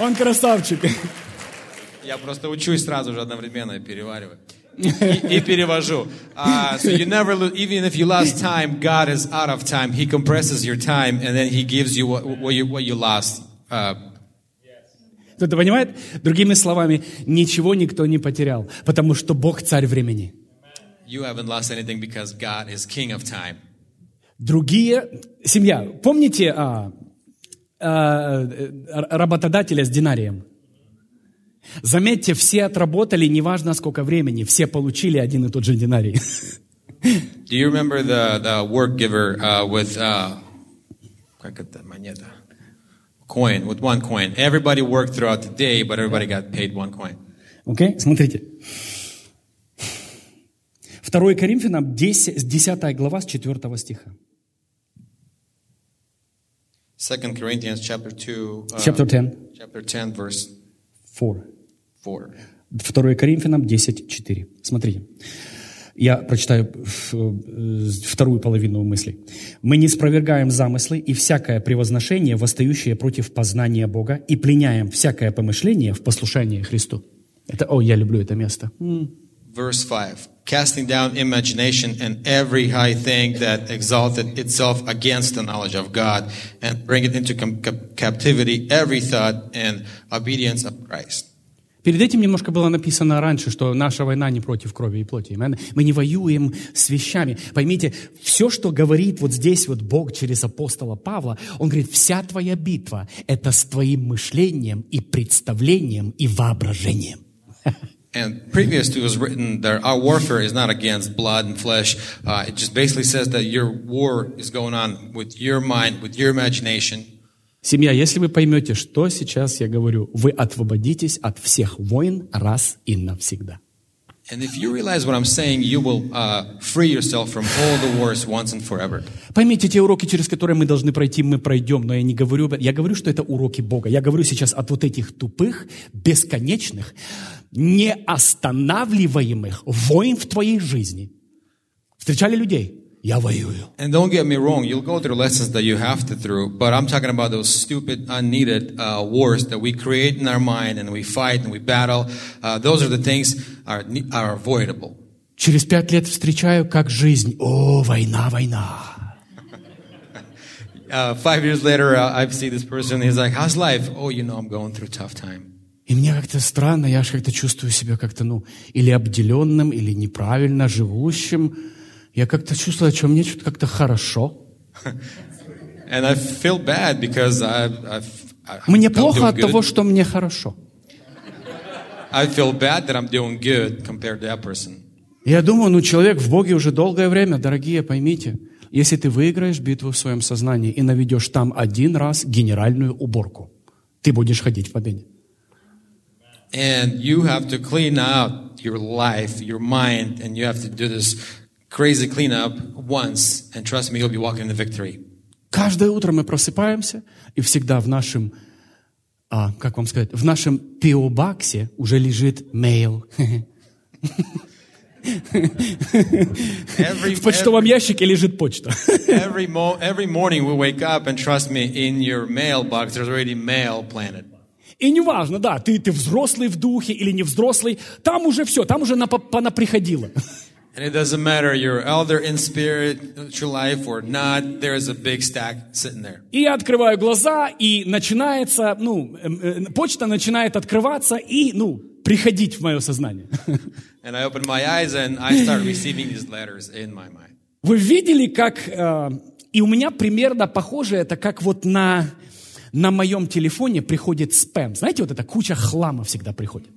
он красавчик. Я просто учусь сразу же одновременно перевариваю. И, и перевожу. Uh, so you never lose, even if you lost time, God is out of time. He compresses your time and then He gives you what, what, you, what you lost. Uh, Кто-то понимает? Другими словами, ничего никто не потерял, потому что Бог царь времени. you haven't lost anything because God is King of time. Другие, семья, помните а, а, работодателя с динарием? Заметьте, все отработали, неважно сколько времени, все получили один и тот же динарий. *laughs* Do you remember the, the work giver uh, with, uh, как это, монета? Coin, with one coin. Everybody worked throughout the day, but everybody got paid one coin. Окей, смотрите. 2 Коринфянам 10, 10 глава с 4 стиха. 2 Corinthians chapter 2, uh, Chapter 10, chapter 10, verse 4. 4. 2 Коринфянам 10, 4. Смотрите. Я прочитаю э, вторую половину мысли. «Мы не спровергаем замыслы и всякое превозношение, восстающее против познания Бога, и пленяем всякое помышление в послушание Христу». Это, о, я люблю это место. Verse 5. Casting down imagination and every high thing that exalted itself against the knowledge of God, and bring it into captivity every thought and obedience of Christ. Перед этим немножко было написано раньше, что наша война не против крови и плоти. Мы не воюем с вещами. Поймите, все, что говорит вот здесь вот Бог через апостола Павла, он говорит, вся твоя битва – это с твоим мышлением и представлением и воображением. *laughs* And previous to it was written that our warfare is not against blood and flesh. Uh, it just basically says that your war is going on with your mind, with your imagination. Семья, если вы поймете, что сейчас я говорю, вы освободитесь от всех войн раз и навсегда. And if you realize what I'm saying, you will uh, free yourself from all the wars once and forever. Поймите, те уроки, через которые мы должны пройти, мы пройдем, но я не говорю, я говорю, что это уроки Бога. Я говорю сейчас от вот этих тупых, бесконечных, неостанавливаемых войн в твоей жизни. Встречали людей? Я воюю. And don't get me wrong, you'll go through lessons that you have to through, but I'm talking about those stupid, unneeded uh, wars that we create in our mind and we fight and we battle. Uh, those are the things are are avoidable. Через пять лет встречаю, как жизнь. О, война, война. *laughs* Uh, five years later, uh, I see this person. He's like, "How's life?" Oh, you know, I'm going through a tough time. И мне как-то странно, я же как-то чувствую себя как-то, ну, или обделенным, или неправильно живущим. Я как-то чувствую, что мне что-то как-то хорошо. *laughs* And I feel bad because I, I, I Мне плохо от того, что мне хорошо. I feel bad that I'm doing good compared to that person. Я думаю, ну человек в Боге уже долгое время, дорогие, поймите, если ты выиграешь битву в своем сознании и наведешь там один раз генеральную уборку, ты будешь ходить в победе. And you have to clean out your life, your mind, and you have to do this crazy cleanup once. And trust me, you'll be walking in victory. Каждое утро мы просыпаемся, и всегда в нашем, а, как вам сказать, в нашем пиобаксе уже лежит мейл. *laughs* Every, В почтовом ящике лежит почта. every, mo- every morning we wake up, and trust me, in your mailbox, there's already mail planted. И неважно, да, ты, ты взрослый в духе или не взрослый, там уже все, там уже понаприходило. And it doesn't matter you're elder in spiritual life or not, there's a big stack sitting there. И я открываю глаза, и начинается, ну, эм, э, почта начинает открываться и, ну, приходить в мое сознание. *laughs* And I open my eyes and I start receiving these letters in my mind. Вы видели, как... э, и у меня примерно похоже это, как вот на, на моем телефоне приходит спам. Знаете, вот эта куча хлама всегда приходит.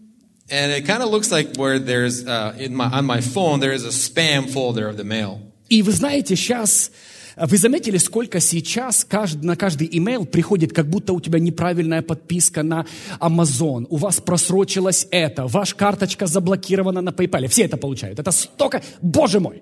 And it kind of looks like where there's uh, in my on my phone there is a spam folder of the mail. И вы знаете, сейчас... Вы заметили, сколько сейчас кажд- на каждый имейл приходит, как будто у тебя неправильная подписка на Amazon, у вас просрочилось это, ваша карточка заблокирована на PayPal. Все это получают. Это столько... Боже мой!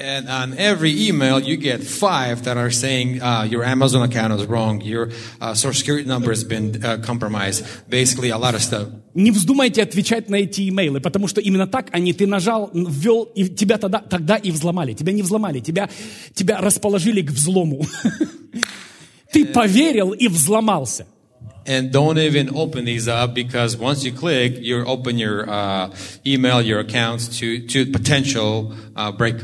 And on every email you get five that are saying uh, your Amazon account is wrong, your uh, social security number has been uh, compromised. Basically, a lot of stuff. Не вздумайте отвечать на эти имейлы, потому что именно так они, ты нажал, ввел, и тебя тогда, тогда и взломали. Тебя не взломали, тебя, тебя расположили к взлому. Ты поверил и взломался. And don't even open these up because once you click, you open your uh, email, your accounts to to potential uh, break.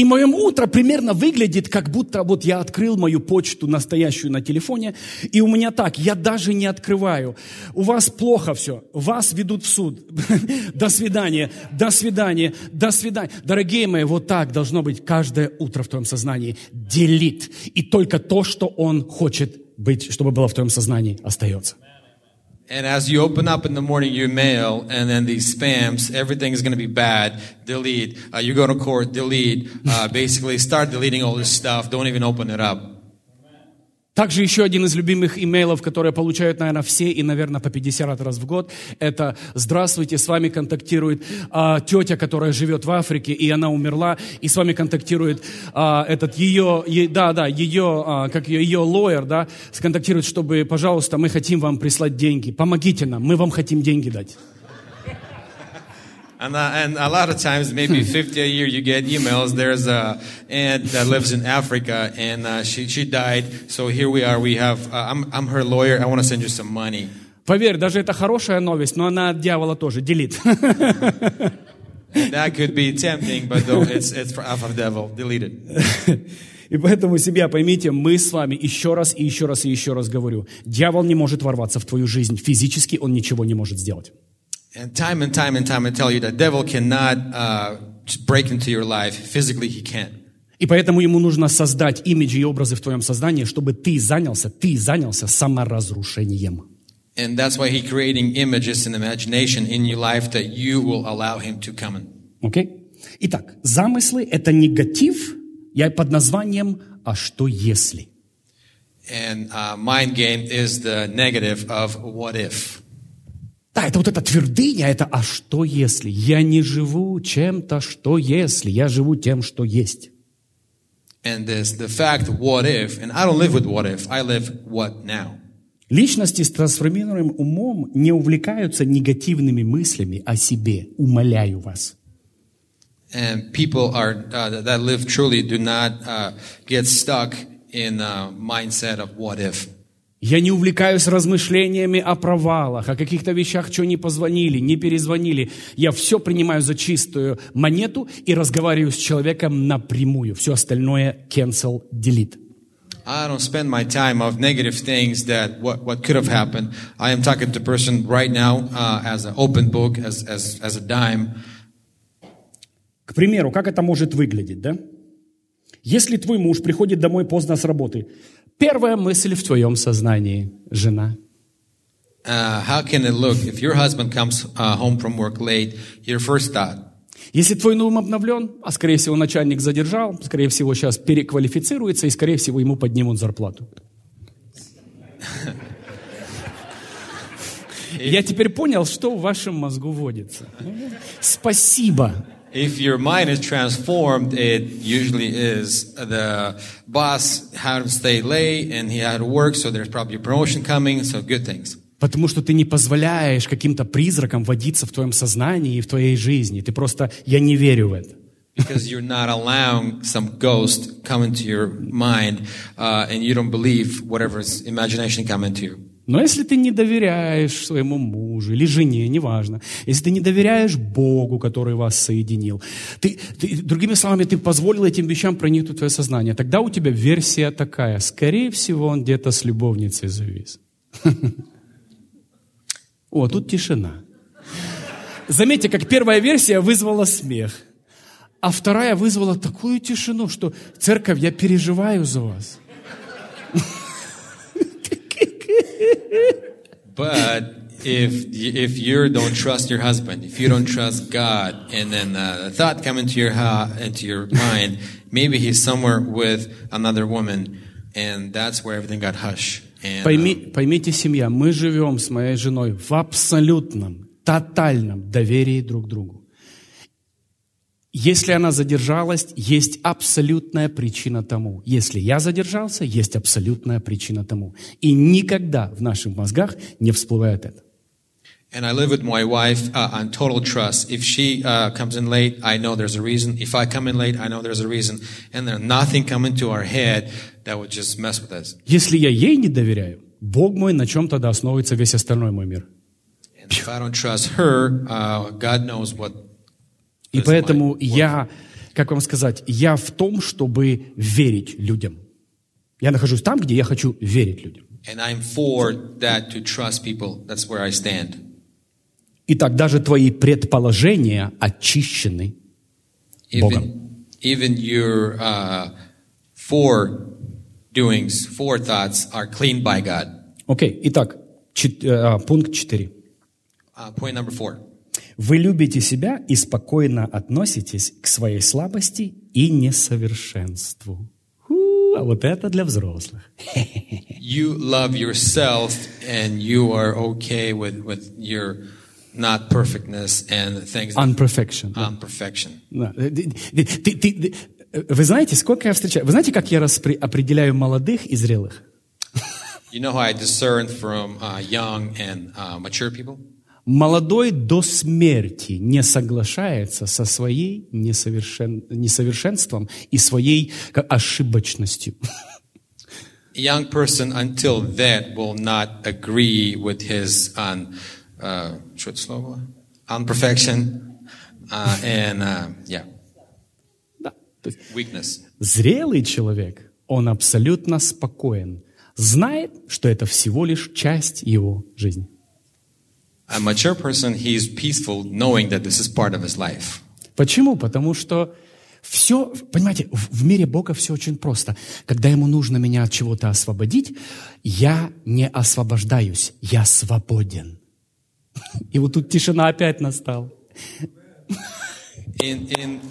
И мое утро примерно выглядит, как будто вот я открыл мою почту настоящую на телефоне, и у меня так, я даже не открываю. У вас плохо все, вас ведут в суд. *laughs* До свидания, до свидания, до свидания. Дорогие мои, вот так должно быть каждое утро в твоем сознании. Делит. И только то, что он хочет быть, чтобы было в твоем сознании, остается. And as you open up in the morning your mail and then these spams, everything is going to be bad. Delete. Uh, you go to court, delete. Uh, basically, start deleting all this stuff. Don't even open it up. Также еще один из любимых имейлов, которые получают, наверное, все и, наверное, по 50 раз в год, это «Здравствуйте, с вами контактирует а, тетя, которая живет в Африке, и она умерла, и с вами контактирует а, этот ее, е- да, да, ее, а, как ее, ее лоер, да, сконтактирует, чтобы, пожалуйста, мы хотим вам прислать деньги, помогите нам, мы вам хотим деньги дать». And, uh, and a lot of times, maybe 50 a year, you get emails. There's a aunt that lives in Africa, and uh, she she died. So here we are. We have. Uh, I'm I'm her lawyer. I want to send you some money. Поверь, даже это хорошая новость, но она от дьявола тоже, делит. That could be tempting, but though it's it's for, of the devil. Delete it. И поэтому, семья, поймите, мы с вами еще раз и еще раз и еще раз говорю, дьявол не может ворваться в твою жизнь, физически он ничего не может сделать. And time and time and time, I tell you, the devil cannot uh, break into your life physically. He can't. И поэтому ему нужно создать имиджи и образы в твоем сознании, чтобы ты занялся, ты занялся саморазрушением. And that's why he creating images and imagination in your life that you will allow him to come in. Окей? Итак, замыслы – это негатив, я под названием «А что если?». And uh, mind game is the negative of what if. Да, это вот эта твердыня, это «а что если?» Я не живу чем-то, что если? Я живу тем, что есть. And this, the fact, what if, and I don't live with what if, I live what now. Личности с трансформируемым умом не увлекаются негативными мыслями о себе. Умоляю вас. And people are, uh, that live truly do not uh, get stuck in a mindset of what if. Я не увлекаюсь размышлениями о провалах, о каких-то вещах, что не позвонили, не перезвонили. Я все принимаю за чистую монету и разговариваю с человеком напрямую. Все остальное cancel, delete. I don't spend my time of negative things that what, what could have happened. I am talking to person right now uh, as an open book, as, as, as a dime. К примеру, как это может выглядеть, да? Если твой муж приходит домой поздно с работы, первая мысль в твоем сознании – жена. Uh, how can it look if your husband comes uh, home from work late? Your first thought, Если твой ум обновлен, а скорее всего начальник задержал, скорее всего сейчас переквалифицируется и скорее всего ему поднимут зарплату. *laughs* Я теперь понял, что в вашем мозгу водится. Спасибо. if your mind is transformed, it usually is the boss had to stay late and he had to work, so there's probably a promotion coming, so good things. Потому что ты не позволяешь каким-то призракам водиться в твоем сознании и в твоей жизни. Ты просто, я не верю в это. Because you're not allowing some ghost come into your mind, uh, and you don't believe whatever's imagination come into you. Но если ты не доверяешь своему мужу или жене, неважно, если ты не доверяешь Богу, который вас соединил, ты, ты, другими словами, ты позволил этим вещам проникнуть в твое сознание, тогда у тебя версия такая, скорее всего, он где-то с любовницей завис. *laughs* О, тут тишина. Заметьте, как первая версия вызвала смех, а вторая вызвала такую тишину, что церковь, я переживаю за вас. *laughs* But if if you don't trust your husband, if you don't trust God, and then uh, a thought come into your ha- into your mind, maybe he's somewhere with another woman, and that's where everything got hush. And, uh, Пойми, поймите, семья, мы живем с моей женой в абсолютном, тотальном доверии друг к другу. Если она задержалась, есть абсолютная причина тому. Если я задержался, есть абсолютная причина тому. И никогда в наших мозгах не всплывает это. And I live with my wife uh, on total trust. If she uh, comes in late, I know there's a reason. If I come in late, I know there's a reason. And there's nothing come into our head that would just mess with us. Если я ей не доверяю, Бог мой, на чем тогда основывается весь остальной мой мир? And if I don't trust her, uh, God knows what. И поэтому my- я, как вам сказать, я в том, чтобы верить людям. Я нахожусь там, где я хочу верить людям. And I'm for that to trust people. That's where I stand. Итак, даже твои предположения очищены Богом. Even, your uh, foredoings, forethoughts are cleaned by God. Окей, итак, чет- э, пункт 4. Uh, point number four. Вы любите себя и спокойно относитесь к своей слабости и несовершенству. Фу, а вот это для взрослых. You love yourself and you are okay with, with your not perfectness and things Unperfection. да. imperfection. Да. Ты- ты- ты- ты- э, Вы знаете, сколько я встречаю? Вы знаете, как я распри- определяю молодых и зрелых? *laughs* You know how I discern from uh, young and uh, mature people? Молодой до смерти не соглашается со своей несовершен- несовершенством и своей ошибочностью. A young person until that will not agree with his un, uh, что это слово? Unperfection uh, and uh, yeah, Да. Weakness. Зрелый человек, он абсолютно спокоен, знает, что это всего лишь часть его жизни. A mature person, he's peaceful knowing that this is part of his life. Почему? Потому что все, понимаете, в в мире Бога все очень просто. Когда ему нужно меня от чего-то освободить, я не освобождаюсь, я свободен. *laughs* И вот тут тишина опять настала. In in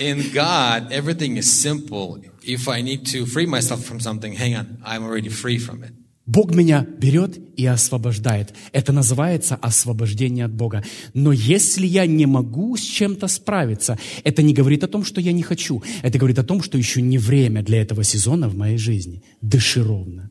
in God, everything is simple. if I need to free myself from something, hang on, I'm already free from it. Бог меня берет и освобождает. Это называется освобождение от Бога. Но если я не могу с чем-то справиться, это не говорит о том, что я не хочу. Это говорит о том, что еще не время для этого сезона в моей жизни. Дыши ровно.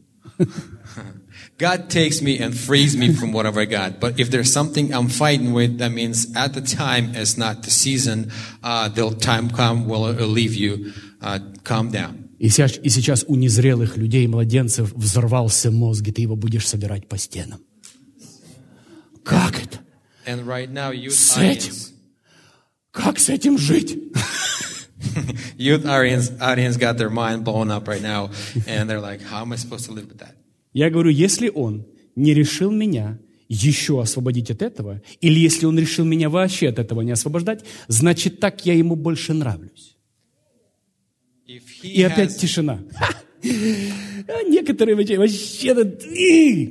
God takes me and frees me from whatever I got. But if there's something I'm fighting with, that means at the time it's not the season. Uh, the time come will leave you. Uh, calm down. И сейчас, и сейчас у незрелых людей, младенцев, взорвался мозг, и ты его будешь собирать по стенам. Как это? Right now, С этим? audience, Как с этим жить? *laughs* youth audience, audience got their mind blown up right now, and they're like, "How am I supposed to live with that?" Я говорю, если он не решил меня еще освободить от этого, или если он решил меня вообще от этого не освобождать, значит, так я ему больше нравлюсь. И опять тишина. А *laughs* Некоторые вообще,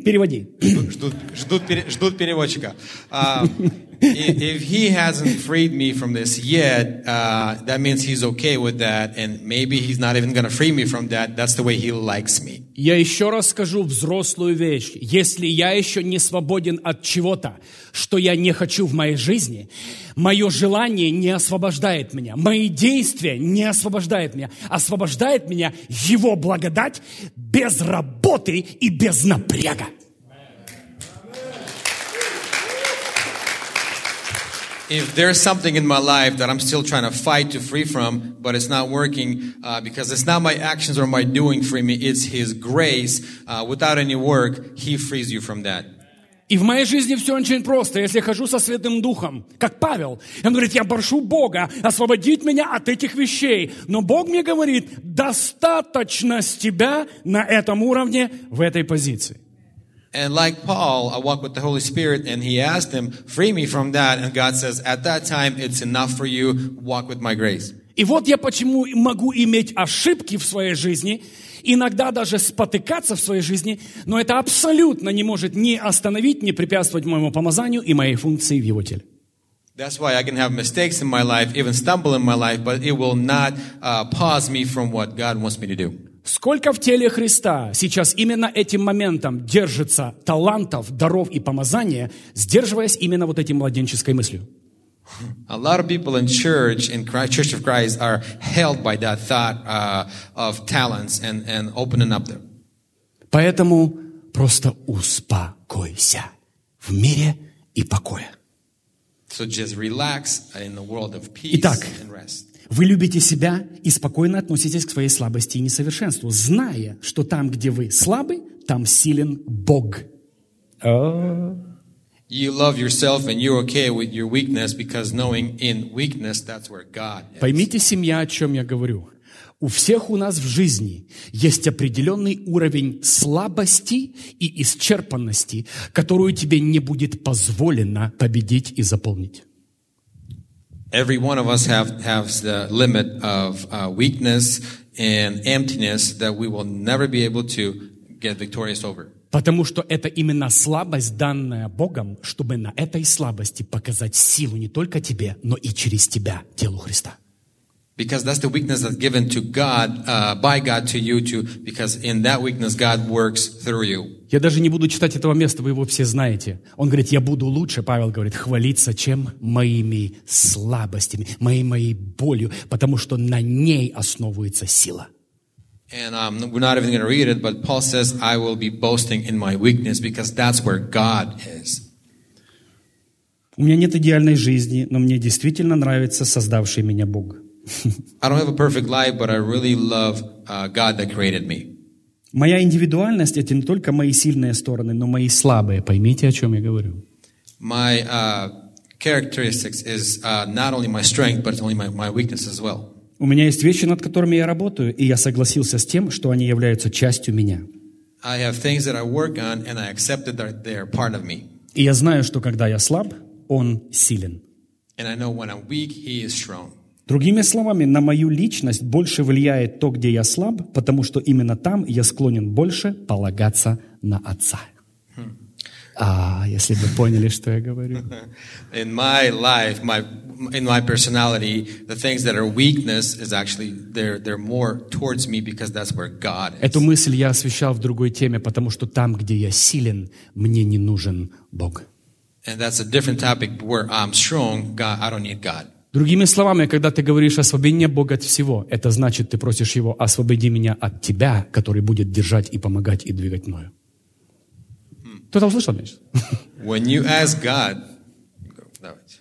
переводи. ждут, ждут, ждут переводчика. *laughs* If he hasn't freed me from this yet, uh, that means he's okay with that, and maybe he's not even to free me from that. That's the way he likes me. Я еще раз скажу взрослую вещь. Если я еще не свободен от чего-то, что я не хочу в моей жизни, мое желание не освобождает меня, мои действия не освобождают меня. Освобождает меня Его благодать без работы и без напряга. If there's something in my life that I'm still trying to fight to free from, but it's not working uh, because it's not my actions or my doing free me, it's His grace. Uh, without any work, He frees you from that. И в моей жизни все очень просто. Если я хожу со Святым Духом, как Павел, он говорит, я прошу Бога освободить меня от этих вещей. Но Бог мне говорит, достаточно с тебя на этом уровне, в этой позиции. And like Paul, I walk with the Holy Spirit, and he asked him, "Free me from that." And God says, "At that time, it's enough for you. Walk with my grace." И вот я почему могу иметь ошибки в своей жизни, иногда даже спотыкаться в своей жизни, но это абсолютно не может ни остановить, ни препятствовать моему помазанию и моей функции в его теле. That's why I can have mistakes in my life, even stumble in my life, but it will not uh, pause me from what God wants me to do. Сколько в теле Христа сейчас именно этим моментом держится талантов, даров и помазания, сдерживаясь именно вот этим младенческой мыслью. A lot of people in church, in Christ, Church of Christ, are held by that thought uh, of talents and, and opening up them. Поэтому просто успокойся в мире и покое. So just relax in the world of peace Итак. and rest. Вы любите себя и спокойно относитесь к своей слабости и несовершенству, зная, что там, где вы слабы, там силен Бог. You love yourself and you're okay with your weakness because knowing in weakness, that's where God is. Поймите, семья, о чем я говорю. У всех у нас в жизни есть определенный уровень слабости и исчерпанности, которую тебе не будет позволено победить и заполнить. Every one of us have has the limit of uh, weakness and emptiness that we will never be able to get victorious over. Потому что это именно слабость, данная Богом, чтобы на этой слабости показать силу не только тебе, но и через тебя, телу Христа. Because that's the weakness that's given to God, uh, by God to you to, because in that weakness God works through you. Я даже не буду читать этого места, вы его все знаете. Он говорит, я буду лучше, Павел говорит, хвалиться, чем моими слабостями, моей, моей болью, потому что на ней основывается сила. And um, we're not even going to read it, but Paul says, I will be boasting in my weakness because that's where God is. У меня нет идеальной жизни, но мне действительно нравится создавший меня Бог. I don't have a perfect life, but I really love uh, God that created me. Моя индивидуальность – это не только мои сильные стороны, но мои слабые. Поймите, о чем я говорю. My uh, characteristics is uh, not only my strength, but only my, my weakness as well. У меня есть вещи, над которыми я работаю, и я согласился с тем, что они являются частью меня. I have things that I work on, and I accept that they're part of me. И я знаю, что когда я слаб, Он силен. And I know when I'm weak, He is strong. Другими словами, на мою личность больше влияет то, где я слаб, потому что именно там я склонен больше полагаться на Отца. А, если бы поняли, что я говорю. *laughs* In my life, my in my personality, the things that are weakness is actually they're they're more towards me because that's where God is. Эту мысль я освещал в другой теме, потому что там, где я силен, мне не нужен Бог. And that's a different topic where I'm strong, God, I don't need God. Другими словами, когда ты говоришь «освободи меня, Бог, от всего», это значит, ты просишь Его «освободи меня от Тебя, который будет держать и помогать и двигать мною». Кто-то услышал меня? сейчас? When you ask God, давайте.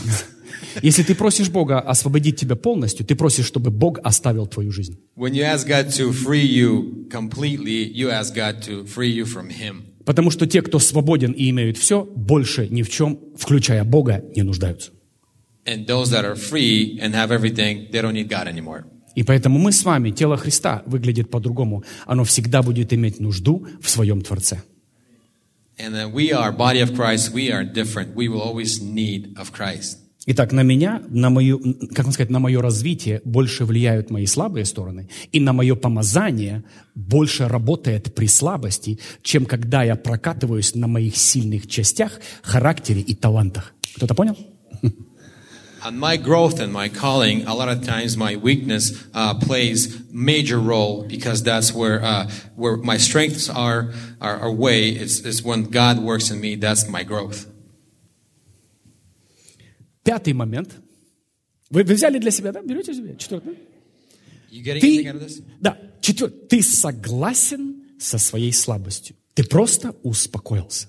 *laughs* Если ты просишь Бога освободить тебя полностью, ты просишь, чтобы Бог оставил твою жизнь. Потому что те, кто свободен и имеют все, больше ни в чем, включая Бога, не нуждаются. And those that are free and have everything, they don't need God anymore. И поэтому мы с вами, тело Христа, выглядит по-другому. Оно всегда будет иметь нужду в своем Творце. And then we are body of Christ, we are different. We will always need of Christ. Итак, на меня, на мою, как вам сказать, на мое развитие больше влияют мои слабые стороны, и на мое помазание больше работает при слабости, чем когда я прокатываюсь на моих сильных частях, характере и талантах. Кто-то понял? On my growth and my calling, a lot of times my weakness uh, plays major role because that's where uh, where my strengths are are, are way. It's, it's when God works in me. That's my growth. Пятый момент. Вы, вы взяли для себя, да? Берете себе? Четвертый? You getting Ты, anything out of this? да, четвертый. Ты согласен со своей слабостью. Ты просто успокоился.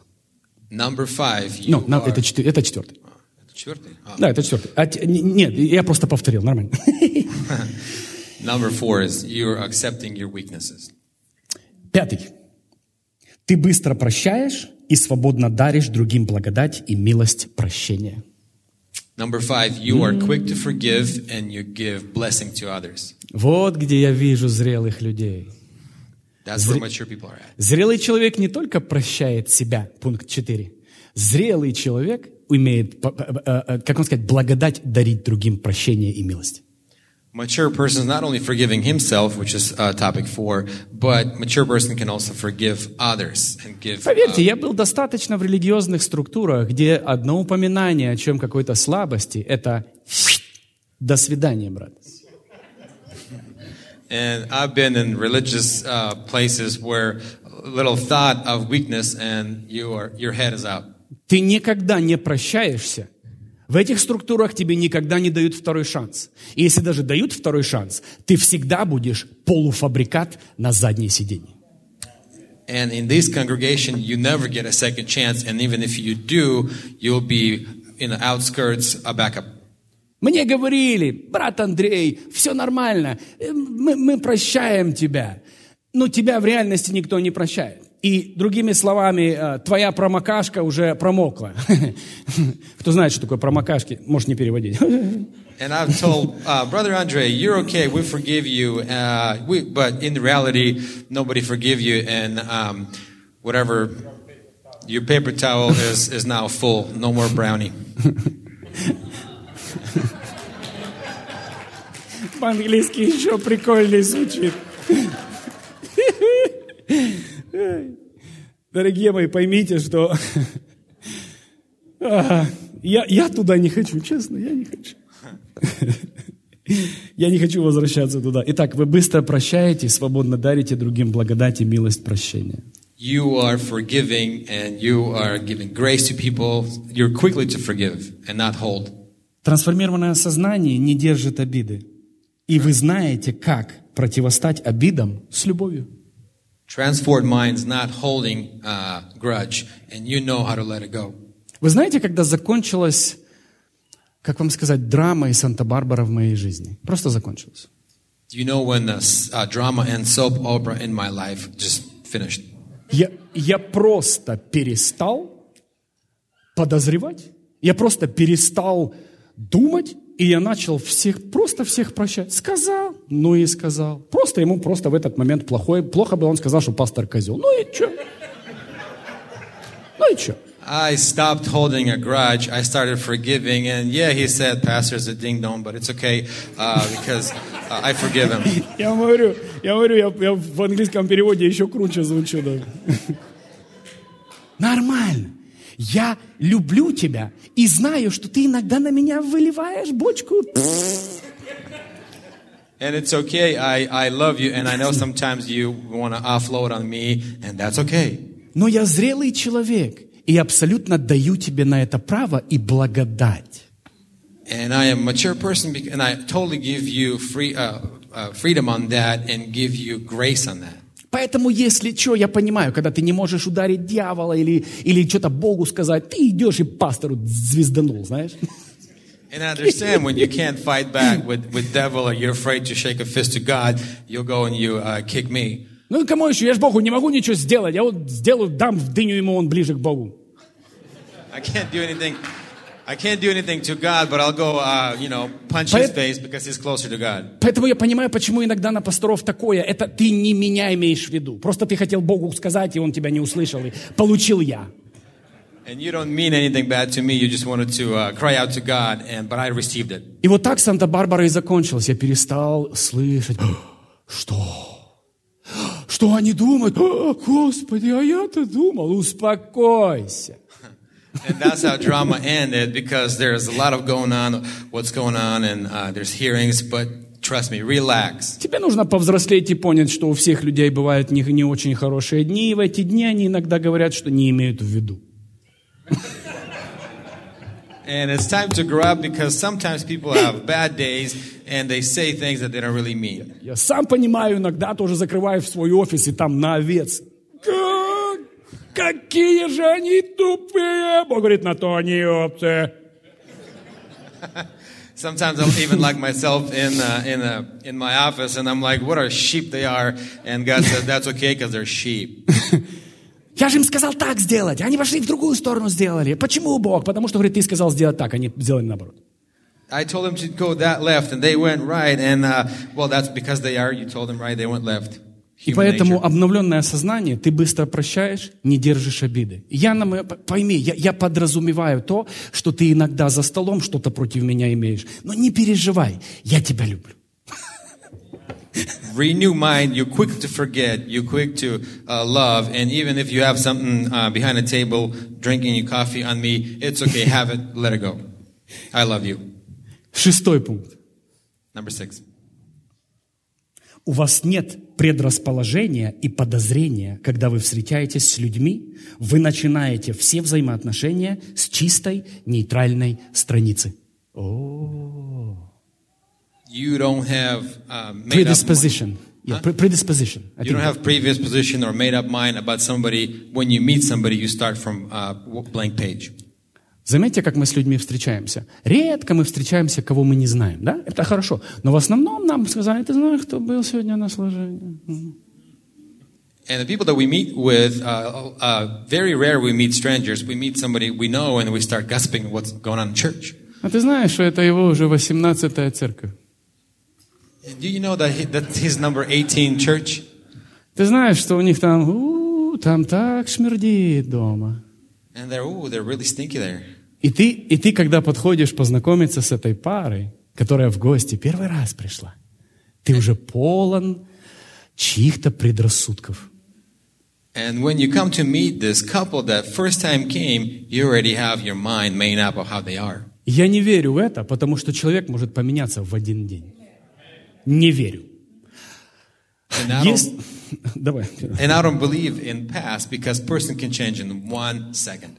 Number five. You Ну, на- are- это, четвер- это четвертый. Четвертый? А. Да, это четвертый. А нет, я просто повторил, нормально. *laughs* Number four is you're accepting your weaknesses. Пятый. Ты быстро прощаешь и свободно даришь другим благодать и милость прощения. Number five, you are quick to forgive and you give blessing to others. Вот где я вижу зрелых людей. That's where mature people are at. Зрелый человек не только прощает себя, пункт 4. Зрелый человек умеет, э, э, как он сказать, благодать дарить другим прощение и милость. Mature person is not only forgiving himself, which is uh, topic four, but mature person can also forgive others and give. uh, Поверьте, я был достаточно в религиозных структурах, где одно упоминание о чем какой-то слабости – это «до свидания, брат». and I've been in religious uh, places where little thought of weakness and you are, your head is out. Ты никогда не прощаешься. В этих структурах тебе никогда не дают второй шанс. И если даже дают второй шанс, ты всегда будешь полуфабрикат на заднее сиденье. And in this congregation, you never get a second chance, and even if you do, you'll be in the outskirts, a backup. Мне говорили, брат Андрей, все нормально, э, мы, мы прощаем тебя. Но тебя в реальности никто не прощает. И другими словами, э, твоя промокашка уже промокла. Кто знает, что такое промокашки, может не переводить. And I've told uh, Brother Andre, you're okay. We forgive you. Uh, we, but in reality, nobody forgive you, and um, whatever your paper towel is is now full. No more brownie. По-английски еще прикольнее звучит. Дорогие мои, поймите, что *laughs* я, я туда не хочу, честно, я не хочу. *laughs* Я не хочу возвращаться туда. Итак, вы быстро прощаете, свободно дарите другим благодать и милость прощения. You are forgiving, and you are giving grace to people. You're quickly to forgive and not hold. Трансформированное сознание не держит обиды. И вы знаете, как противостать обидам с любовью. Transformed minds not holding uh, grudge, and you know how to let it go. Вы знаете, когда закончилась, как вам сказать, драма и Санта-Барбара в моей жизни? Просто закончилась. Do you know when the uh, drama and soap opera in my life just finished? Я, я просто перестал подозревать. Я просто перестал думать, и я начал всех, просто всех прощать. Сказал, ну и сказал. Просто ему просто в этот момент плохой, плохо бы он сказал, что пастор козел. Ну и что? Ну и что? I stopped holding a grudge. I started forgiving, and yeah, he said, "Pastor's a ding dong," but it's okay uh, because uh, I forgive him. *laughs* Я говорю, я говорю, я, я в английском переводе еще круче звучу. Да. *laughs* Нормально. Я люблю тебя и знаю, что ты иногда на меня выливаешь бочку. And it's okay. I, I love you, and I know sometimes you want to offload on me, and that's okay. Но я зрелый человек и абсолютно даю тебе на это право и благодать. And I am a mature person, and I totally give you free, uh, uh, freedom on that and give you grace on that. Поэтому, если что, я понимаю, когда ты не можешь ударить дьявола или, или что-то Богу сказать, ты идешь и пастору звезданул, знаешь? And I understand when you can't fight back with, with devil or you're afraid to shake a fist to God, you'll go and you uh, kick me. Ну кому еще? Я же Богу не могу ничего сделать. Я вот сделаю, дам в дыню ему, он ближе к Богу. I can't do anything. I can't do anything to God, but I'll go, uh, you know, punch his face because he's closer to God. Поэтому я понимаю, почему иногда на пасторов такое. Это ты не меня имеешь в виду. Просто ты хотел Богу сказать, и он тебя не услышал, и получил я. And you don't mean anything bad to me. You just wanted to uh, cry out to God, and but I received it. И вот так Санта-Барбара и закончилась. Я перестал слышать, *gasps* что? *gasps* Что они думают? *gasps* «О, Господи, а я-то думал, успокойся. And that's how drama ended because there's a lot of going on, what's going on, and uh, there's hearings. But trust me, relax. Тебе нужно повзрослеть и понять, что у всех людей бывают не, не очень хорошие дни, и в эти дни они иногда говорят, что не имеют в виду. And it's time to grow up because sometimes people have bad days and they say things that they don't really mean. Я сам понимаю, иногда тоже закрываю в свой офис и там на овец. Как? Какие же они тупые! Бог говорит, на то они овцы. Sometimes I'll even like myself in uh, in uh, in my office, and I'm like, "What are sheep they are?" And God said, "That's okay because they're sheep." Я же им сказал так сделать, а они пошли в другую сторону сделали. Почему Бог? Потому что, говорит, ты сказал сделать так, они сделали наоборот. I told them to go that left, and they went right. And uh, well, that's because they are. You told them right; they went left. И поэтому обновленное сознание, ты быстро прощаешь, не держишь обиды. Я, пойми, я, я подразумеваю то, что ты иногда за столом что-то против меня имеешь. Но не переживай, я тебя люблю. Renew mind. You're quick to forget. You're quick to uh, love. And even if you have something uh, behind the table, drinking your coffee on me, it's okay. Have it. Let it go. I love you. Шестой пункт. Number six. У вас нет предрасположения и подозрения, когда вы встречаетесь с людьми, вы начинаете все взаимоотношения с чистой, нейтральной страницы. You don't have uh, made up. Predisposition. Yeah, pre- predisposition. I You don't have previous position or made up mind about somebody. When you meet somebody, you start from uh, blank page. Заметьте, как мы с людьми встречаемся. Редко мы встречаемся, кого мы не знаем, да? Это хорошо. Но в основном нам сказали, ты знаешь, кто был сегодня на служении? And the people that we meet with, uh, uh, very rare we meet strangers. We meet somebody we know and we start gossiping what's going on in church. А ты знаешь, что это его уже 18-я церковь? Do you know that, he, that his number 18 church? Ты знаешь, что у них там, у, там так шмердит дома. And they're, ooh, they're really stinky there. И ты, и ты, когда подходишь познакомиться с этой парой, которая в гости первый раз пришла, ты уже полон чьих-то предрассудков. And when you come to meet this couple that first time came, you already have your mind made up of how they are. Я не верю в это, потому что человек может поменяться в один день. Не верю. Есть... *laughs* Давай. and I don't believe in past because person can change in one second.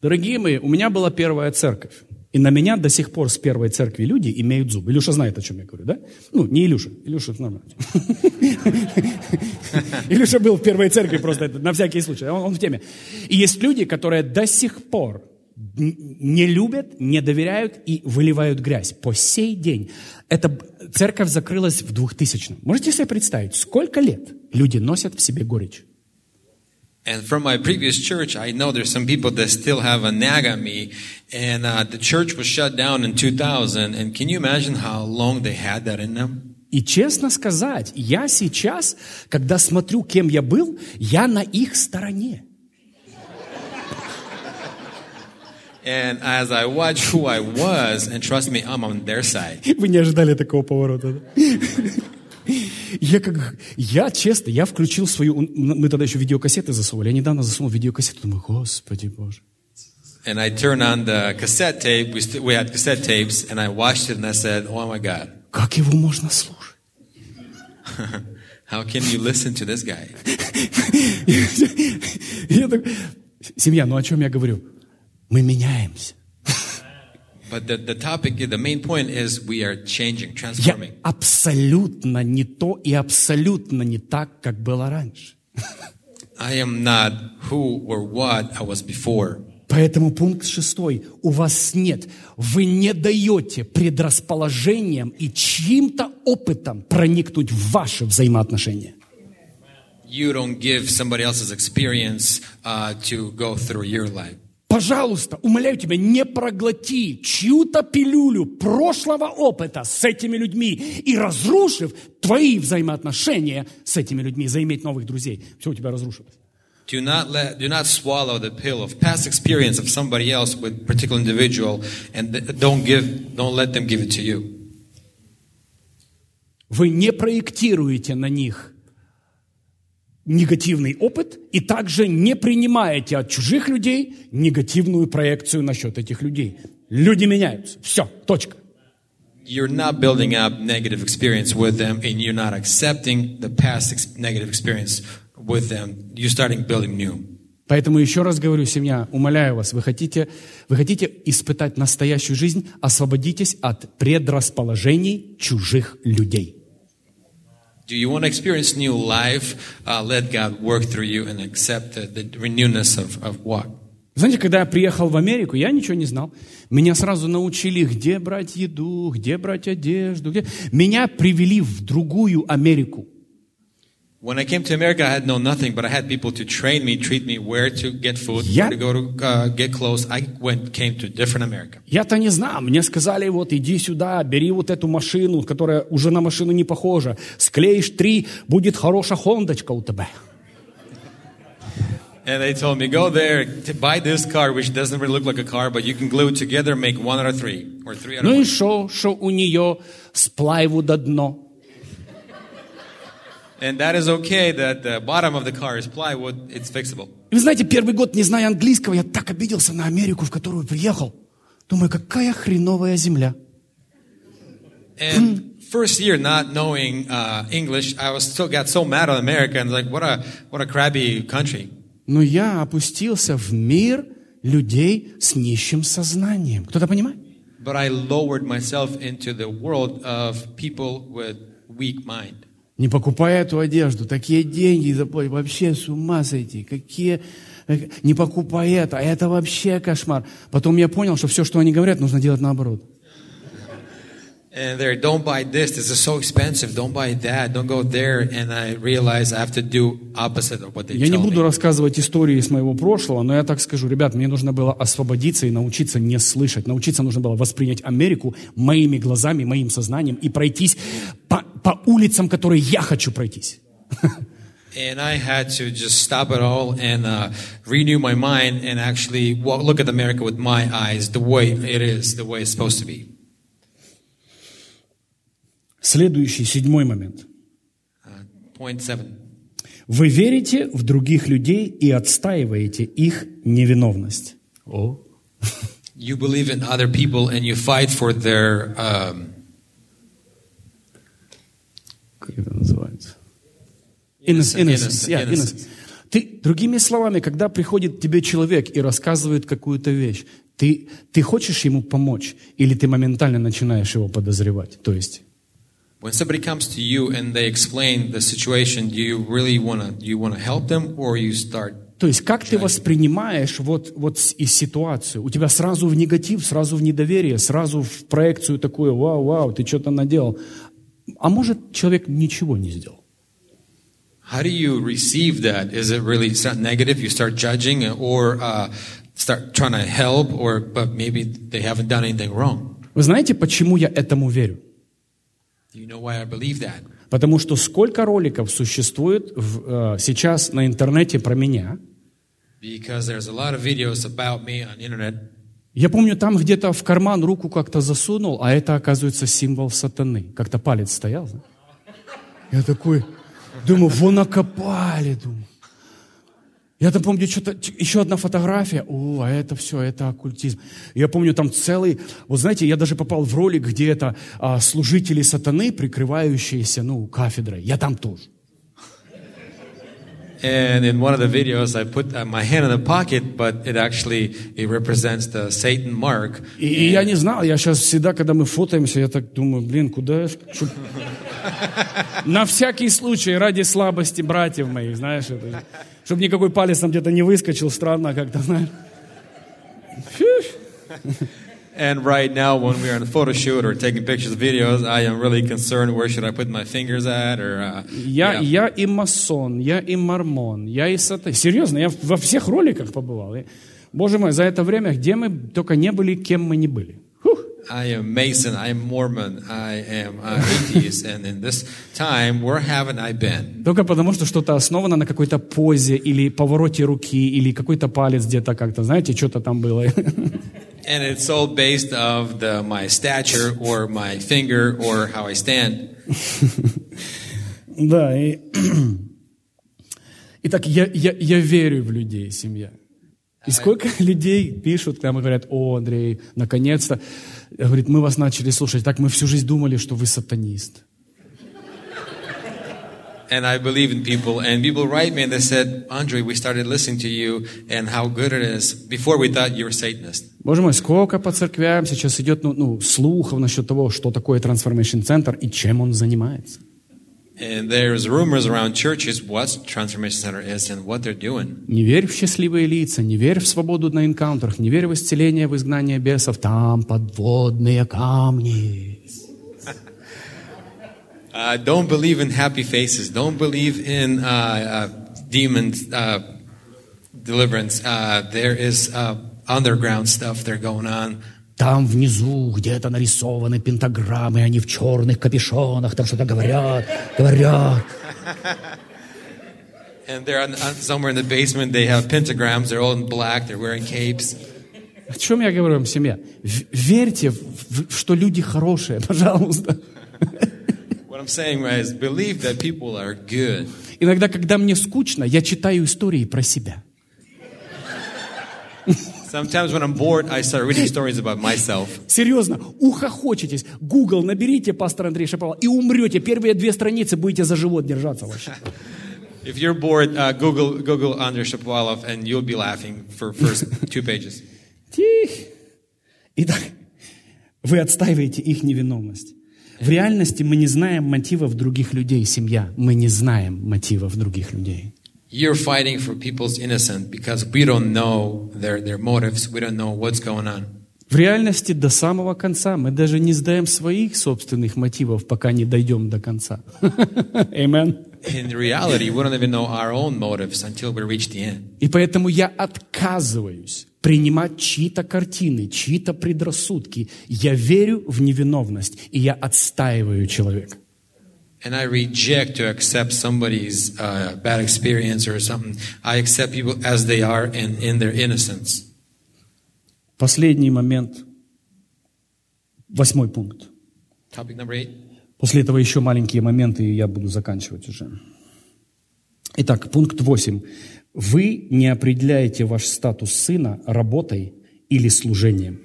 Дорогие мои, у меня была первая церковь. И на меня до сих пор с первой церкви люди имеют зуб. Илюша знает, о чем я говорю, да? Ну, не Илюша. Илюша нормально. *laughs* Илюша был в первой церкви просто это, на всякий случай. Он, в теме. И есть люди, которые до сих пор не любят, не доверяют и выливают грязь. По сей день. Эта церковь закрылась в 2000-м. Можете себе представить, сколько лет люди носят в себе горечь? And from my previous church, I know there's some people that still have a nag on me. And uh, the church was shut down in 2000. And can you imagine how long they had that in them? И честно сказать, я сейчас, когда смотрю, кем я был, я на их стороне. And as I watch who I was, and trust me, I'm on their side. Вы не ожидали такого поворота, да? Я как, я честно, я включил свою, мы тогда еще видеокассеты засовывали, я недавно засунул видеокассету, думаю, Господи Боже. And I turned on the cassette tape. We, st- we had cassette tapes, and I watched it, and I said, "Oh my God, Как его можно слушать? *laughs* how can you listen to this guy?" *laughs* Я так, семья, ну о чем я говорю? Мы меняемся. Я абсолютно не то и абсолютно не так, как было раньше. I am not who or what I was before. Поэтому пункт шестой. У вас нет, вы не даете предрасположениям и чьим-то опытом проникнуть в ваши взаимоотношения. You don't give somebody else's experience uh, to go through your life. Пожалуйста, умоляю тебя, не проглоти чью-то пилюлю прошлого опыта с этими людьми и разрушив твои взаимоотношения с этими людьми, заиметь новых друзей. Все у тебя разрушилось. Do not let, do not swallow the pill of past experience of somebody else with particular individual, and don't give, don't let them give it to you. Вы не проектируете на них негативный опыт и также не принимаете от чужих людей негативную проекцию насчет этих людей. Люди меняются. Все, точка. You're not building up negative experience with them, and you're not accepting the past negative experience with them. You're starting building new. Поэтому еще раз говорю, семья, умоляю вас, вы хотите, вы хотите испытать настоящую жизнь, освободитесь от предрасположений чужих людей. Do you want to experience new life? Uh, let God work through you and accept the, the renewness of, of what? Знаете, когда я приехал в Америку, я ничего не знал. Меня сразу научили, где брать еду, где брать одежду. Где... Меня привели в другую Америку. When I came to America, I had known nothing, but I had people to train me, treat me, where to get food, Yeah. where to go to uh, get clothes. I went, came to different America. Я-то не знал. Мне сказали, вот иди сюда, бери вот эту машину, которая уже на машину не похожа. Склеишь три, будет хорошая хондочка у тебя. And they told me, go there, to buy this car, which doesn't really look like a car, but you can glue it together, make one out of three, or three out of Ну и one. шо, что у нее с плайвуда дно. And that is okay, that the bottom of the car is plywood, it's fixable. И вы знаете, первый год, не зная английского, я так обиделся на Америку, в которую приехал. Думаю, какая хреновая земля. And first year, not knowing uh, English, I was still got so mad on America and like, what a, what a crabby country. Но я опустился в мир людей с нищим сознанием. Кто-то понимает? But I lowered myself into the world of people with weak mind. Не покупая эту одежду, такие деньги заплатить, вообще с ума сойти, какие... э, Не покупай это, а это вообще кошмар. Потом я понял, что все, что они говорят, нужно делать наоборот. And they're, don't buy this, this is so expensive, don't buy that, don't go there. And I realized I have to do opposite of what they Я не буду me. рассказывать истории из моего прошлого, но я так скажу, ребят, мне нужно было освободиться и научиться не слышать. Научиться нужно было воспринять Америку моими глазами, моим сознанием и пройтись по, по улицам, которые я хочу пройтись. And I had to just stop it all and uh, renew my mind and actually walk, look at America with my eyes, the way it is, the way it's supposed to be. Следующий, седьмой момент. Point seven. Вы верите в других людей и отстаиваете их невиновность. О. You believe in other people and you fight for their um, Как это называется? Innocence, innocent, yeah, innocence. innocence. Ты, другими словами, когда приходит к тебе человек и рассказывает какую-то вещь, ты, ты хочешь ему помочь или ты моментально начинаешь его подозревать? То есть, when somebody comes to you and they explain the situation. Do you really want to? You want to help them, or you start? то есть как ты воспринимаешь вот, вот и ситуацию? У тебя сразу в негатив, сразу в недоверие, сразу в проекцию такую, вау, вау, ты что-то наделал. А может, человек ничего не сделал? How do you receive that? Is it really start negative? You start judging, or uh, start trying to help, or but maybe they haven't done anything wrong. Вы знаете, почему я этому верю? Do you know why I believe that? Потому что сколько роликов существует в, э, сейчас на интернете про меня. Я помню, там где-то в карман руку как-то засунул, а это, оказывается, символ сатаны. Как-то палец стоял. знаешь. Я такой, думаю, вон накопали, думаю. Я там помню, что-то, еще одна фотография. О, а это все, это оккультизм. Я помню, там целый, вот знаете, я даже попал в ролик, где это а, служители сатаны, прикрывающиеся, ну, кафедрой. Я там тоже. And in one of the videos, I put uh, my hand in the pocket, but it actually it represents the Satan mark. И, я не знал, я сейчас всегда, когда мы фотаемся, я так думаю, блин, куда я... *laughs* На всякий случай, ради слабости братьев моих, знаешь, это, чтобы никакой палец там где-то не выскочил, странно как-то, знаешь. Фью. And right now, when we're on a photo shoot or taking pictures, videos, I am really concerned where should I put my fingers at or. Uh, Я, yeah. я и масон, я и мормон, я и сатан. Серьезно, я во всех роликах побывал. И, Боже мой, за это время, где мы только не были, кем мы не были. I am Mason, I am Mormon, I am uh, atheist, and in this time, where haven't I been? Только потому, что что-то основано на какой-то позе или повороте руки, или какой-то палец где-то как-то, знаете, что-то там было. *laughs* And it's all based of the, my stature or my finger or how I stand. *laughs* Да, и... *clears throat* Итак, я, я, я верю в людей, семья. И сколько людей пишут к нам и говорят, о, Андрей, наконец-то, говорит, мы вас начали слушать, так мы всю жизнь думали, что вы сатанист. And I believe in people, and people write me and they said, Andre, we started listening to you and how good it is. Before we thought you were Satanist. Боже мой, сколько по церквям сейчас идет ну, ну, слухов насчет того, что такое Transformation Center и чем он занимается. And there's rumors around churches what Transformation Center is and what they're doing. Не верь в счастливые лица, не верь в свободу на энкаунтерах, не верь в исцеление, в изгнание бесов. Там подводные камни. *laughs* Uh, don't believe in happy faces. Don't believe in uh, uh, demons uh, deliverance. Uh, there is uh, underground stuff there going on. Там внизу где-то нарисованы пентаграммы, они в черных капюшонах, там что-то говорят, говорят. And they're on, on, somewhere in the basement. They have pentagrams. They're all in black. They're wearing capes. О чем я говорю вам, семья? В- Верьте, в- в- что люди хорошие, *laughs* пожалуйста. What I'm saying is believe that people are good. Иногда, когда мне скучно, я читаю истории про себя. Sometimes when I'm bored, I start reading stories about myself. Серьезно, ухохочетесь. Google наберите пастор Андрей Шаповал и умрете. Первые две страницы будете за живот держаться вообще. If you're bored, uh, Google Google Andrei Shapovalov, and you'll be laughing for first two pages. Тих. Итак, вы отстаиваете их невиновность. В реальности мы не знаем мотивов других людей, семья. Мы не знаем мотивов других людей. You're fighting for people's innocence because we don't know their, their motives. We don't know what's going on. В реальности до самого конца мы даже не знаем своих собственных мотивов, пока не дойдем до конца. *laughs* Amen. In reality, we don't even know our own motives until we reach the end. И поэтому я отказываюсь принимать чьи-то картины, чьи-то предрассудки. Я верю в невиновность, и я отстаиваю человека. And I reject to accept somebody's uh, bad experience or something. I accept people as they are and in their innocence. Последний момент, восьмой пункт. Topic number eight. После этого еще маленькие моменты, и я буду заканчивать уже. Итак, пункт 8. Вы не определяете ваш статус сына работой или служением.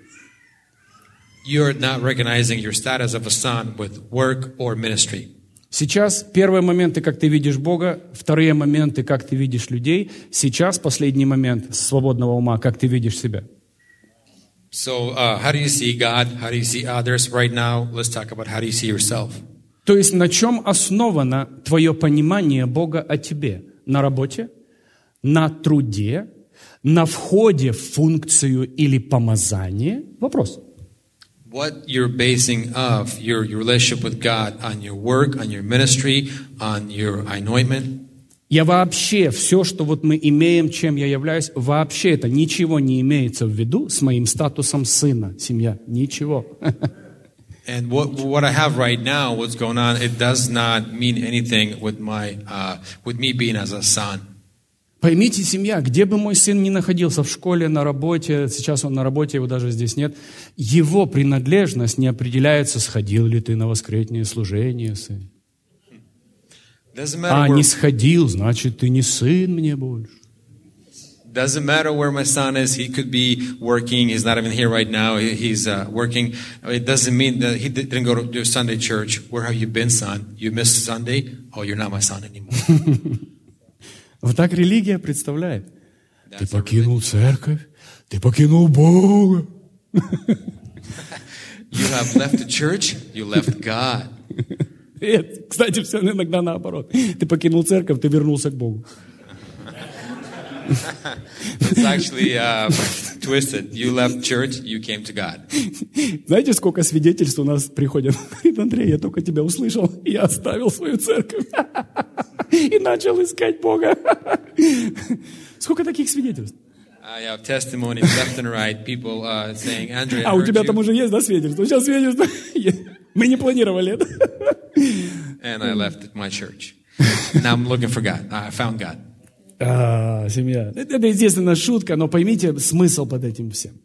You're not recognizing your status of a son with work or ministry. Сейчас первые моменты, как ты видишь Бога, вторые моменты, как ты видишь людей. Сейчас последний момент свободного ума, как ты видишь себя. So, uh, how do you see God? How do you see others? Right now, let's talk about how do you see yourself. То есть на чем основано твое понимание Бога о тебе? На работе, на труде, на входе в функцию или помазание? Вопрос. What you're basing of your, your relationship with God on your work, on your ministry, on your anointment. Я вообще, все, что вот мы имеем, чем я являюсь, вообще это ничего не имеется в виду с моим статусом сына, семья. Ничего. *laughs* And what, what I have right now, what's going on, it does not mean anything with my, uh, with me being as a son. Поймите, семья, где бы мой сын ни находился, в школе, на работе, сейчас он на работе, его даже здесь нет, его принадлежность не определяется, сходил ли ты на воскресное служение, сын. А, where, не сходил, значит, ты не сын мне больше. doesn't matter where my son is. He could be working. He's not even here right now. He- He's uh, working. It doesn't mean that he di- didn't go to Sunday church. Where have you been, son? You missed Sunday. Oh, you're not my son anymore. Вот так религия представляет. Ты покинул церковь, ты покинул Бога. *laughs* You have left the church. You left God. Нет, кстати, все иногда наоборот. Ты покинул церковь, ты вернулся к Богу. It's actually uh, twisted. You left church. You came to God. Знаете, сколько свидетельств у нас приходят? Говорит, Андрей, я только тебя услышал, я оставил свою церковь и начал искать Бога. Сколько таких свидетельств? I have testimonies left and right. People uh, saying, Andrew, I А у тебя you, там уже есть, да, свидетельство? Сейчас свидетельство. Мы не планировали это. and I left my church. Now I'm looking for God. I found God. А, семья. Это, это, естественно, шутка, но поймите смысл под этим всем.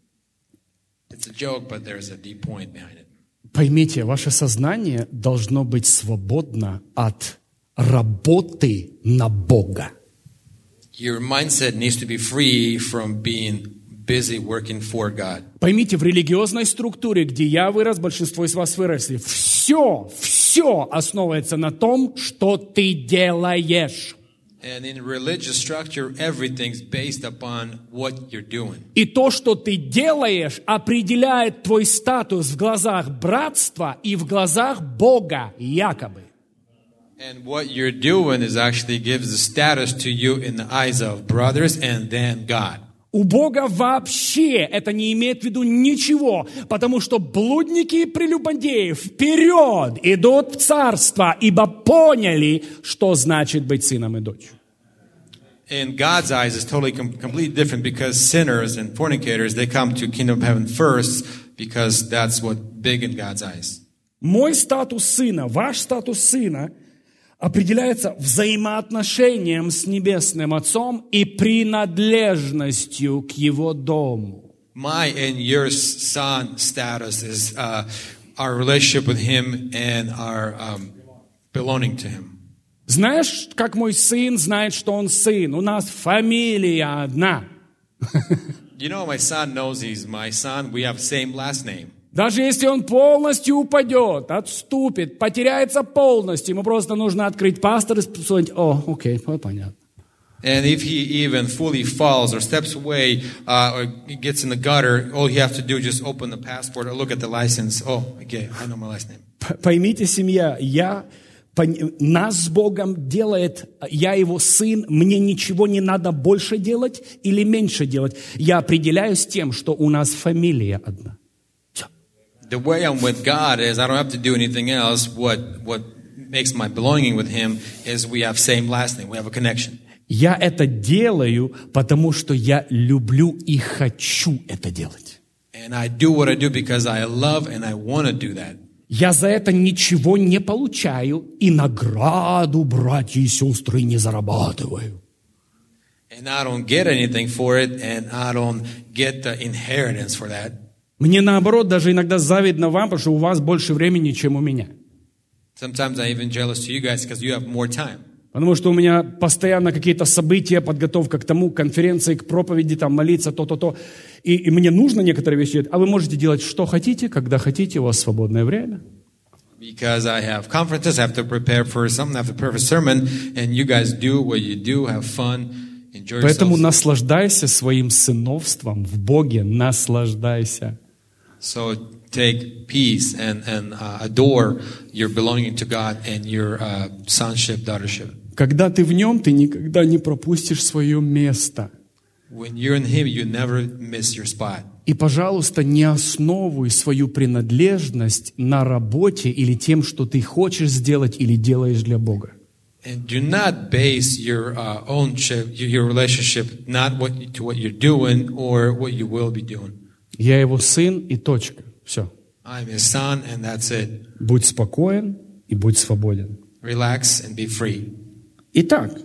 Joke. Поймите, ваше сознание должно быть свободно от работы на Бога. Your mindset needs to be free from being busy working for God. Поймите, в религиозной структуре, где я вырос, большинство из вас выросли, все, все основывается на том, что ты делаешь. And in religious structure, everything's based upon what you're doing. И то, что ты делаешь, определяет твой статус в глазах братства и в глазах Бога, якобы. And what you're doing is actually gives the status to you in the eyes of brothers and then God. У Бога вообще это не имеет в виду ничего, потому что блудники и прелюбодеи вперед идут в царство, ибо поняли, что значит быть сыном и дочерью. In God's eyes, it's totally com- completely different because sinners and fornicators, they come to kingdom of heaven first because that's what big in God's eyes. Мой статус сына, ваш статус сына определяется взаимоотношением с Небесным Отцом и принадлежностью к Его дому. My and your son status is uh, our relationship with Him and our um, belonging to Him. Знаешь, как мой сын знает, что он сын? У нас фамилия одна. *laughs* You know, my son knows he's my son. We have same last name. Даже если он полностью упадет, отступит, потеряется полностью, ему просто нужно открыть пастор и сказать, о, окей, понятно. And if he even fully falls or steps away uh, or gets in the gutter, all you have to do is just open the passport or look at the license. Oh, okay, I know my last name. Поймите, семья, я, нас с Богом делает, я его сын, мне ничего не надо больше делать или меньше делать. Я определяюсь тем, что у нас фамилия одна. Всё. The way I'm with God is I don't have to do anything else. What what makes my belonging with Him is we have same last name. We have a connection. Я это делаю, потому что я люблю и хочу это делать. And I do what I do because I love and I want to do that. Я за это ничего не получаю и награду, братья и сестры, не зарабатываю. And I don't get anything for it, and I don't get the inheritance for that. Мне наоборот даже иногда завидно вам, потому что у вас больше времени, чем у меня. Sometimes I'm even jealous to you guys because you have more time. Потому что у меня постоянно какие-то события, подготовка к тому, конференции, к проповеди, там, молиться, то-то-то. И, и мне нужно некоторые вещи делать. А вы можете делать, что хотите, когда хотите, у вас свободное время. Because I have conferences, I have to prepare for something, I have to prepare for sermon, and you guys do what you do, have fun, enjoy Поэтому yourselves. наслаждайся своим сыновством в Боге, наслаждайся. So take peace and, and uh, adore your belonging to God and your uh, sonship, daughtership. Когда ты в нем, ты никогда не пропустишь свое место. When you're in Him, you never miss your spot. И, пожалуйста, не основывай свою принадлежность на работе или тем, что ты хочешь сделать или делаешь для Бога. And do not base your uh, own ship, your your relationship, not what you, to what you're doing or what you will be doing. Я его сын и точка. Все. I'm His son, and that's it. Будь спокоен и будь свободен. Relax and be free. Итак,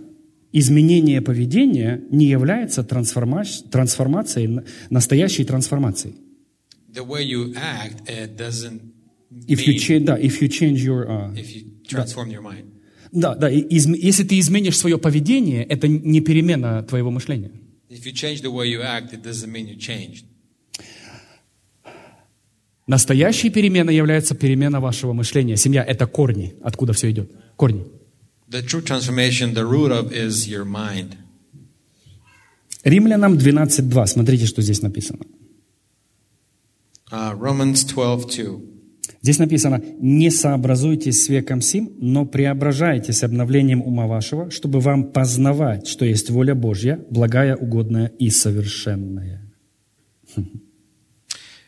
изменение поведения не является трансформа- трансформацией, настоящей трансформацией. The way you act, it doesn't If you change, да, if you change your, uh, if you transform your mind. Да, да, и изм- если ты изменишь свое поведение, это не перемена твоего мышления. If you change the way you act, it doesn't mean you changed. Настоящей переменой является перемена вашего мышления. Семья – это корни, откуда все идет. Корни. The true transformation, the root of is your mind. Римлянам 12.2. Смотрите, что здесь написано. Uh, Romans 12, 2. Здесь написано, не сообразуйтесь с веком сим, но преображайтесь обновлением ума вашего, чтобы вам познавать, что есть воля Божья, благая, угодная и совершенная.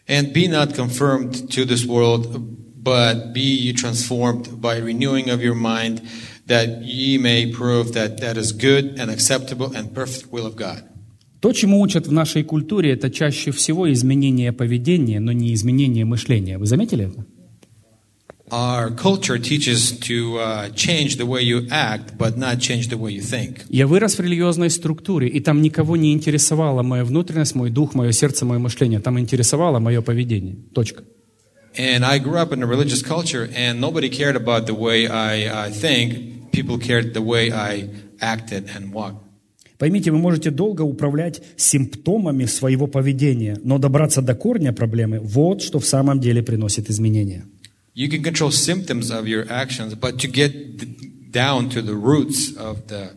And be not conformed to this world, but be ye transformed by renewing of your mind, that ye may prove that that is good and acceptable and perfect will of God. То, чему учат в нашей культуре, это чаще всего изменение поведения, но не изменение мышления. Вы заметили это? Our culture teaches to uh, change the way you act, but not change the way you think. Я вырос в религиозной структуре, и там никого не интересовала моя внутренность, мой дух, мое сердце, мое мышление. Там интересовало мое поведение. Точка. And I grew up in a religious culture, and nobody cared about the way I, I think. People cared the way I acted and walked. Поймите, вы можете долго управлять симптомами своего поведения, но добраться до корня проблемы – вот что в самом деле приносит изменения. You can control symptoms of your actions, but to get down to the roots of the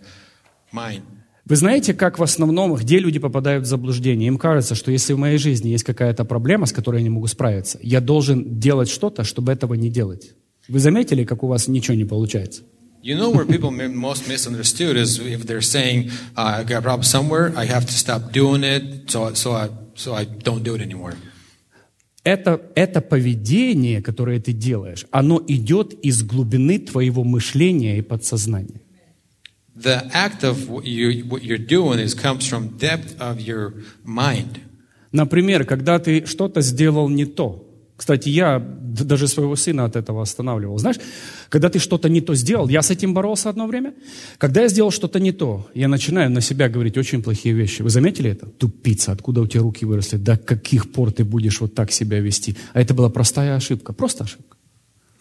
mind. Вы знаете, как в основном, где люди попадают в заблуждение? Им кажется, что если в моей жизни есть какая-то проблема, с которой я не могу справиться, я должен делать что-то, чтобы этого не делать. Вы заметили, как у вас ничего не получается? You know where people mi- most misunderstood is if they're saying, uh, "I got a problem somewhere, I have to stop doing it, so so I so I don't do it anymore." Это, это поведение, которое ты делаешь, оно идет из глубины твоего мышления и подсознания. The act of what you what you're doing is comes from depth of your mind. Например, когда ты что-то сделал не то. Кстати, я даже своего сына от этого останавливал. Знаешь, когда ты что-то не то сделал, я с этим боролся одно время. Когда я сделал что-то не то, я начинаю на себя говорить очень плохие вещи. Вы заметили это? Тупица, откуда у тебя руки выросли? До каких пор ты будешь вот так себя вести? А это была простая ошибка, просто ошибка.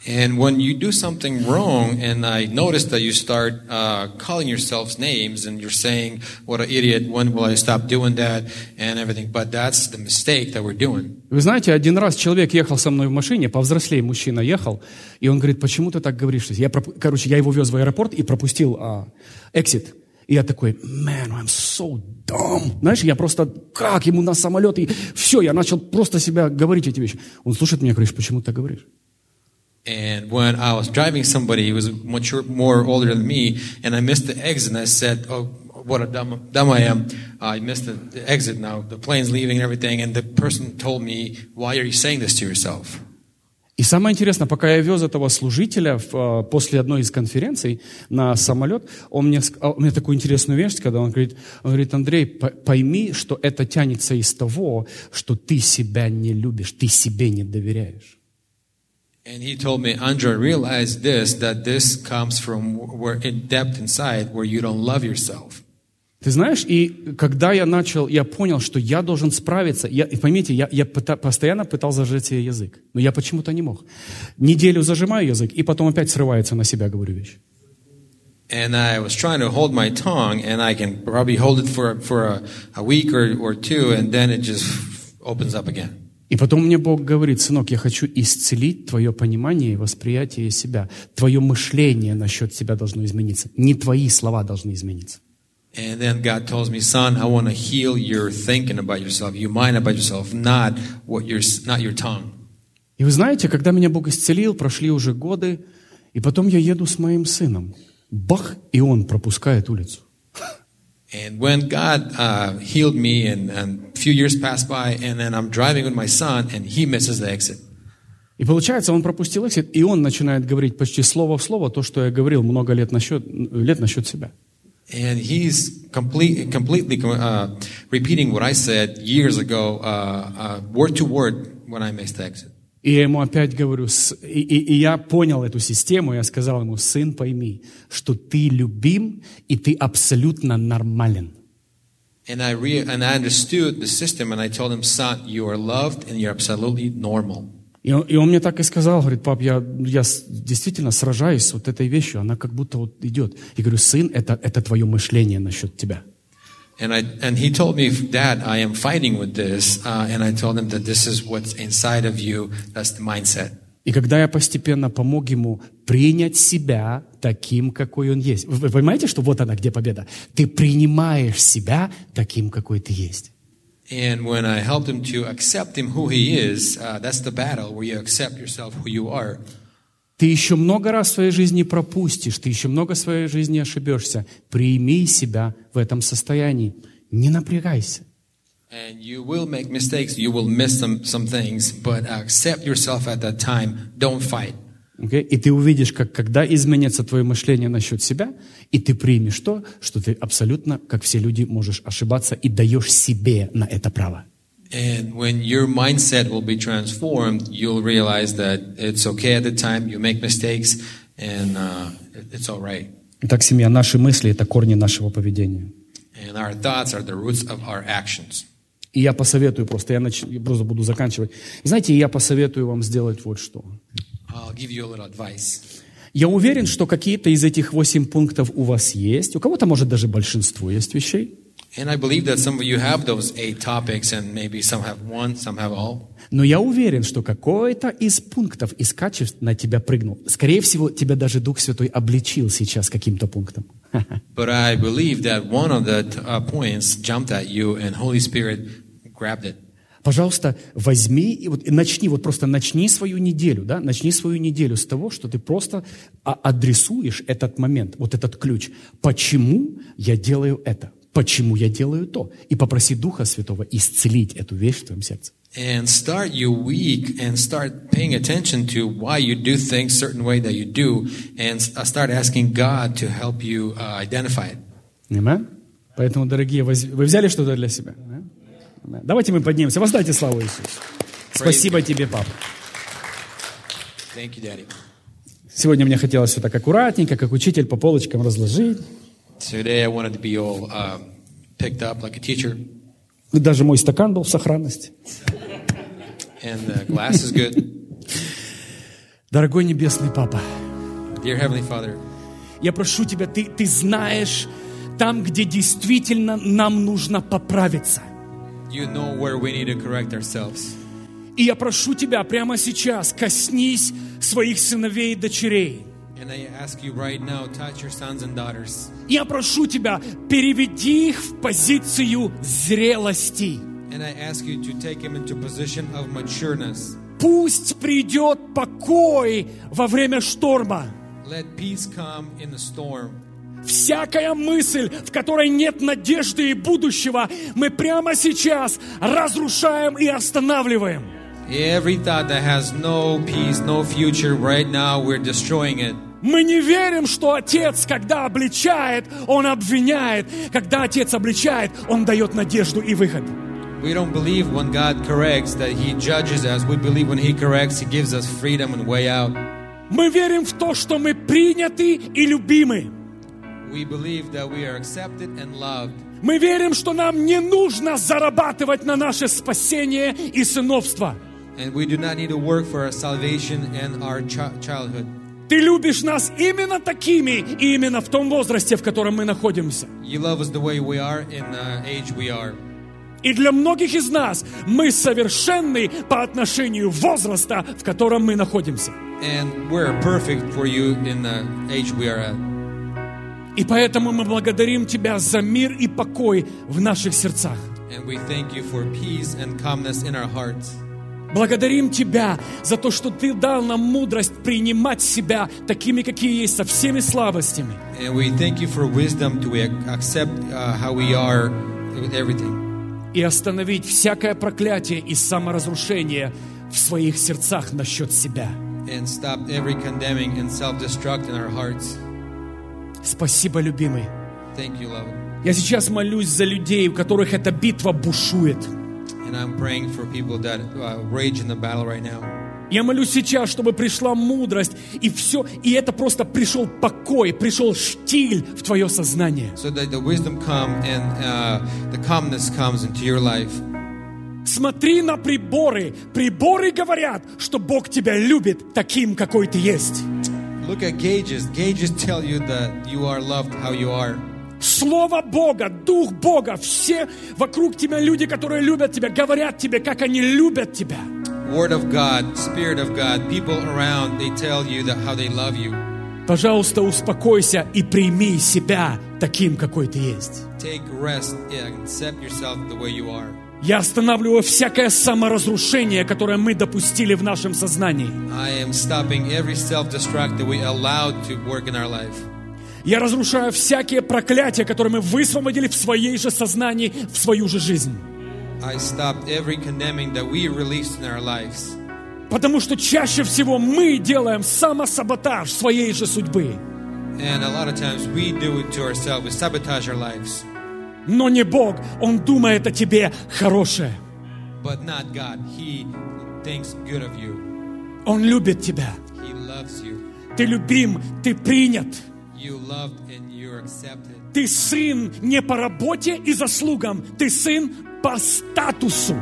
And when you do something wrong, and I notice that you start uh, calling yourselves names, and you're saying, "What an idiot! When will I stop doing that?" and everything. But that's the mistake that we're doing. Вы знаете, один раз человек ехал со мной в машине, повзрослее мужчина ехал, и он говорит, почему ты так говоришь? Я, проп- короче, я его вез в аэропорт и пропустил а, эксит. И я такой, man, I'm so dumb. Знаешь, я просто, как ему на самолет, и все, я начал просто себя говорить эти вещи. Он слушает меня, говорит, почему ты так говоришь? And when I was driving somebody who was much more older than me, and I missed the exit, and I said, "Oh, what a dumb, dumb I am! I missed the, the exit. Now the plane's leaving and everything." And the person told me, "Why are you saying this to yourself?" И самое интересное, пока я вез этого служителя в, а, после одной из конференций на самолет, он мне, ск- а, меня такую интересную вещь, когда он говорит, он говорит, Андрей, по- пойми, что это тянется из того, что ты себя не любишь, ты себе не доверяешь. And he told me, Andre, realize this that this comes from where in depth inside where you don't love yourself. Ты знаешь, и когда я начал, я понял, что я должен справиться. Я, и поймите, я, я пыта- постоянно пытался зажать себе язык, но я почему-то не мог. Неделю зажимаю язык, и потом опять срывается на себя, говорю вещи. And I was trying to hold my tongue, and I can probably hold it for for a, a week or, or two, and then it just opens up again. И потом мне Бог говорит, сынок, я хочу исцелить твое понимание и восприятие себя. Твое мышление насчет себя должно измениться. Не твои слова должны измениться. And then God tells me, son, I want to heal your thinking about yourself, your mind about yourself, not what your not your tongue. И вы знаете, когда меня Бог исцелил, прошли уже годы, и потом я еду с моим сыном. Бах, и он пропускает улицу. And when God uh, healed me, and, and a few years passed by, and then I'm driving with my son, and he misses the exit. И получается, он пропустил эксит, и он начинает говорить почти слово в слово то, что я говорил много лет насчет, лет насчет себя. And he's complete, completely uh, repeating what I said years ago, uh, uh, word to word, when I missed the exit. И я ему опять говорю, «С- и, и- и я понял эту систему, я сказал ему, сын, пойми, что ты любим, и ты абсолютно нормален. And I, re- and I understood the system, and I told him, son, you are loved, and you're absolutely normal. И он, и он мне так и сказал, говорит, пап, я, я действительно сражаюсь с вот этой вещью, она как будто вот идет. И говорю, сын, это, это твое мышление насчет тебя. And I and he told me, Dad, I am fighting with this. Uh, and I told him that this is what's inside of you. That's the mindset. И когда я постепенно помог ему принять себя таким, какой он есть. Вы, вы понимаете, что вот она, где победа? Ты принимаешь себя таким, какой ты есть. And when I helped him to accept him who he is, uh, that's the battle where you accept yourself who you are. Ты еще много раз в своей жизни пропустишь, ты еще много в своей жизни ошибешься. Прими себя в этом состоянии. Не напрягайся. And you will make mistakes. You will miss some, some things, but accept yourself at that time. Don't fight. Окей? И ты увидишь, как когда изменится твое мышление насчет себя, и ты примешь то, что ты абсолютно, как все люди, можешь ошибаться и даешь себе на это право. And when your mindset will be transformed, you'll realize that it's okay at the time. You make mistakes, and uh, it- it's all right. Итак, семья, наши мысли – это корни нашего поведения. And our thoughts are the roots of our actions. И я посоветую просто, я, нач- я просто буду заканчивать. Знаете, я посоветую вам сделать вот что. I'll give you a little advice. Я уверен, что какие-то из этих восемь пунктов у вас есть. У кого-то, может, даже большинство есть вещей. And I believe that some of you have those eight topics, and maybe some have one, some have all. Но я уверен, что какой-то из пунктов, из качеств на тебя прыгнул. Скорее всего, тебя даже Дух Святой обличил сейчас каким-то пунктом. *laughs* But I believe that one of the uh, points jumped at you, and Holy Spirit grabbed it. Пожалуйста, возьми и вот и начни, вот просто начни свою неделю, да, начни свою неделю с того, что ты просто а- адресуешь этот момент, вот этот ключ. Почему я делаю это? Почему я делаю то? И попроси Духа Святого исцелить эту вещь в твоем сердце. And start your week and start paying attention to why you do things certain way that you do, and uh, start asking God to help you uh, identify it. Amen? Поэтому, дорогие, вы взяли что-то для себя? Amen. Давайте мы поднимемся. Воздайте славу Иисусу. Спасибо тебе, папа. Thank you, Daddy. Сегодня мне хотелось все так аккуратненько, как учитель, по полочкам разложить. Today I wanted to be all um, picked up like a teacher, даже мой стакан был в сохранности. and the glass is good. Дорогой небесный папа, Dear Heavenly Father, я прошу тебя, ты, ты знаешь там, где действительно нам нужно поправиться. you know where we need to correct ourselves. И я прошу тебя прямо сейчас, коснись своих сыновей и дочерей. And I ask you right now, touch your sons and daughters. Я прошу тебя, переведи их в позицию зрелости. And I ask you to take him into position of matureness. Пусть придет покой во время шторма. Let peace come in the storm. Всякая мысль, в которой нет надежды и будущего, мы прямо сейчас разрушаем и останавливаем. Every thought that has no peace, no future, right now we're destroying it. Мы не верим, что Отец, когда обличает, Он обвиняет. Когда Отец обличает, Он дает надежду и выход. We don't believe when God corrects that He judges us. We believe when He corrects, He gives us freedom and way out. Мы верим в то, что мы приняты и любимы. We believe that we are accepted and loved. Мы верим, что нам не нужно зарабатывать на наше спасение и сыновство. And we do not need to work for our salvation and our chi- childhood. Ты любишь нас именно такими и именно в том возрасте, в котором мы находимся. И для многих из нас мы совершенны по отношению возраста, в котором мы находимся. И поэтому мы благодарим Тебя за мир и покой в наших сердцах. And we thank you for peace and calmness in our hearts. Благодарим Тебя за то, что Ты дал нам мудрость принимать себя такими, какие есть, со всеми слабостями. Uh. И остановить всякое проклятие и саморазрушение в своих сердцах насчет себя. Спасибо, любимый. You. Я сейчас молюсь за людей, у которых эта битва бушует. And I'm praying for people that uh, rage in the battle right now. Я молюсь сейчас, чтобы пришла мудрость, и все, и это просто пришел покой, пришел штиль в твое сознание. So that the wisdom come and uh, the calmness comes into your life. Смотри на приборы. Приборы говорят, что Бог тебя любит таким, какой ты есть. Look at gauges. Gauges tell you that you are loved how you are. Слово Бога, Дух Бога, все вокруг тебя люди, которые любят тебя, говорят тебе, как они любят тебя. Word of God, Spirit of God, people around, they tell you that how they love you. Пожалуйста, успокойся и прими себя таким, какой ты есть. Take rest and accept yourself the way you are. Я останавливаю всякое саморазрушение, которое мы допустили в нашем сознании. I am stopping every self-destruct that we allowed to work in our life. Я разрушаю всякие проклятия, которые мы высвободили в своей же сознании, в свою же жизнь. Потому что чаще всего мы делаем самосаботаж своей же судьбы. Но не Бог, Он думает о тебе хорошее. But not God. He thinks good of you. Он любит тебя. He loves you. Ты любим, ты принят. You loved and you're accepted. Ты сын не по работе и заслугам, ты сын по статусу.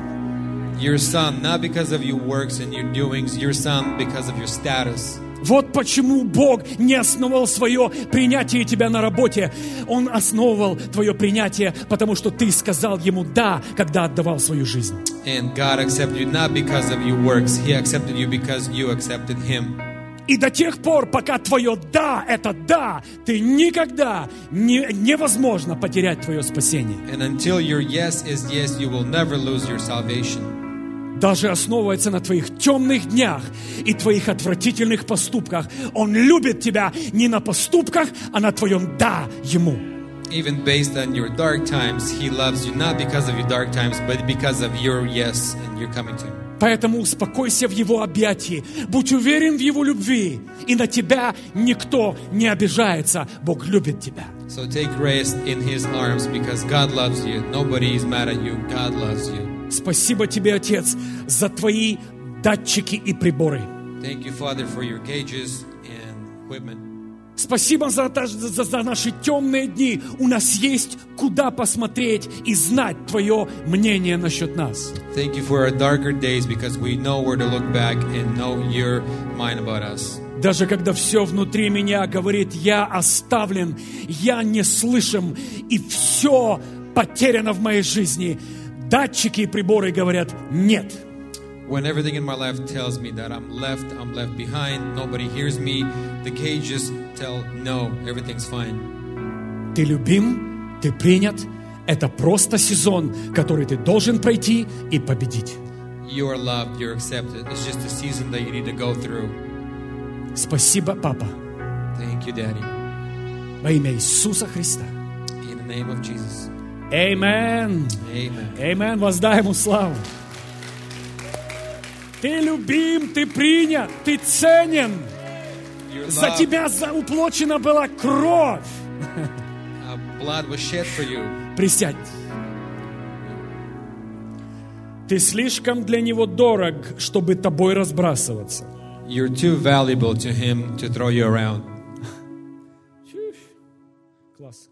You're son not because of your works and your doings. You're son because of your status. Вот почему Бог не основал свое принятие тебя на работе. Он основывал твое принятие, потому что ты сказал ему «да», когда отдавал свою жизнь. And God accepted you not because of your works. He accepted you because you accepted Him. И до тех пор, пока твое «да» — это «да», ты никогда не, невозможно потерять твое спасение. And until your yes is yes, you will never lose your salvation. Даже основывается на твоих темных днях и твоих отвратительных поступках. Он любит тебя не на поступках, а на твоем «да» Ему. Even based on your dark times, He loves you not because of your dark times, but because of your yes and your coming to Him. Поэтому успокойся в Его объятии, будь уверен в Его любви, и на тебя никто не обижается. Бог любит тебя. So take rest in His arms because God loves you. Nobody is mad at you. God loves you. Спасибо тебе, Отец, за твои датчики и приборы. Thank you, Father, for your gauges and equipment. Спасибо за, за- за наши темные дни. У нас есть куда посмотреть и знать Твое мнение насчет нас. Thank you for our darker days because we know where to look back and know your mind about us. Даже когда все внутри меня говорит, я оставлен, я не слышим, и все потеряно в моей жизни, датчики и приборы говорят, нет. When everything in my life tells me that I'm left, I'm left behind, nobody hears me, the cages tell no, everything's fine. Ты любим, ты принят. Это просто сезон, который ты должен пройти и победить. You are loved, you're accepted. It's just a season that you need to go through. Спасибо, Папа, Thank you, Daddy. во имя Иисуса Христа. In the name of Jesus. Amen. Amen. Amen. Воздай ему славу. Ты любим, ты принят, ты ценен. За тебя уплочена была кровь. you. Присядь. Ты слишком для него дорог, чтобы тобой разбрасываться. You're too valuable to him to throw you around. Класс.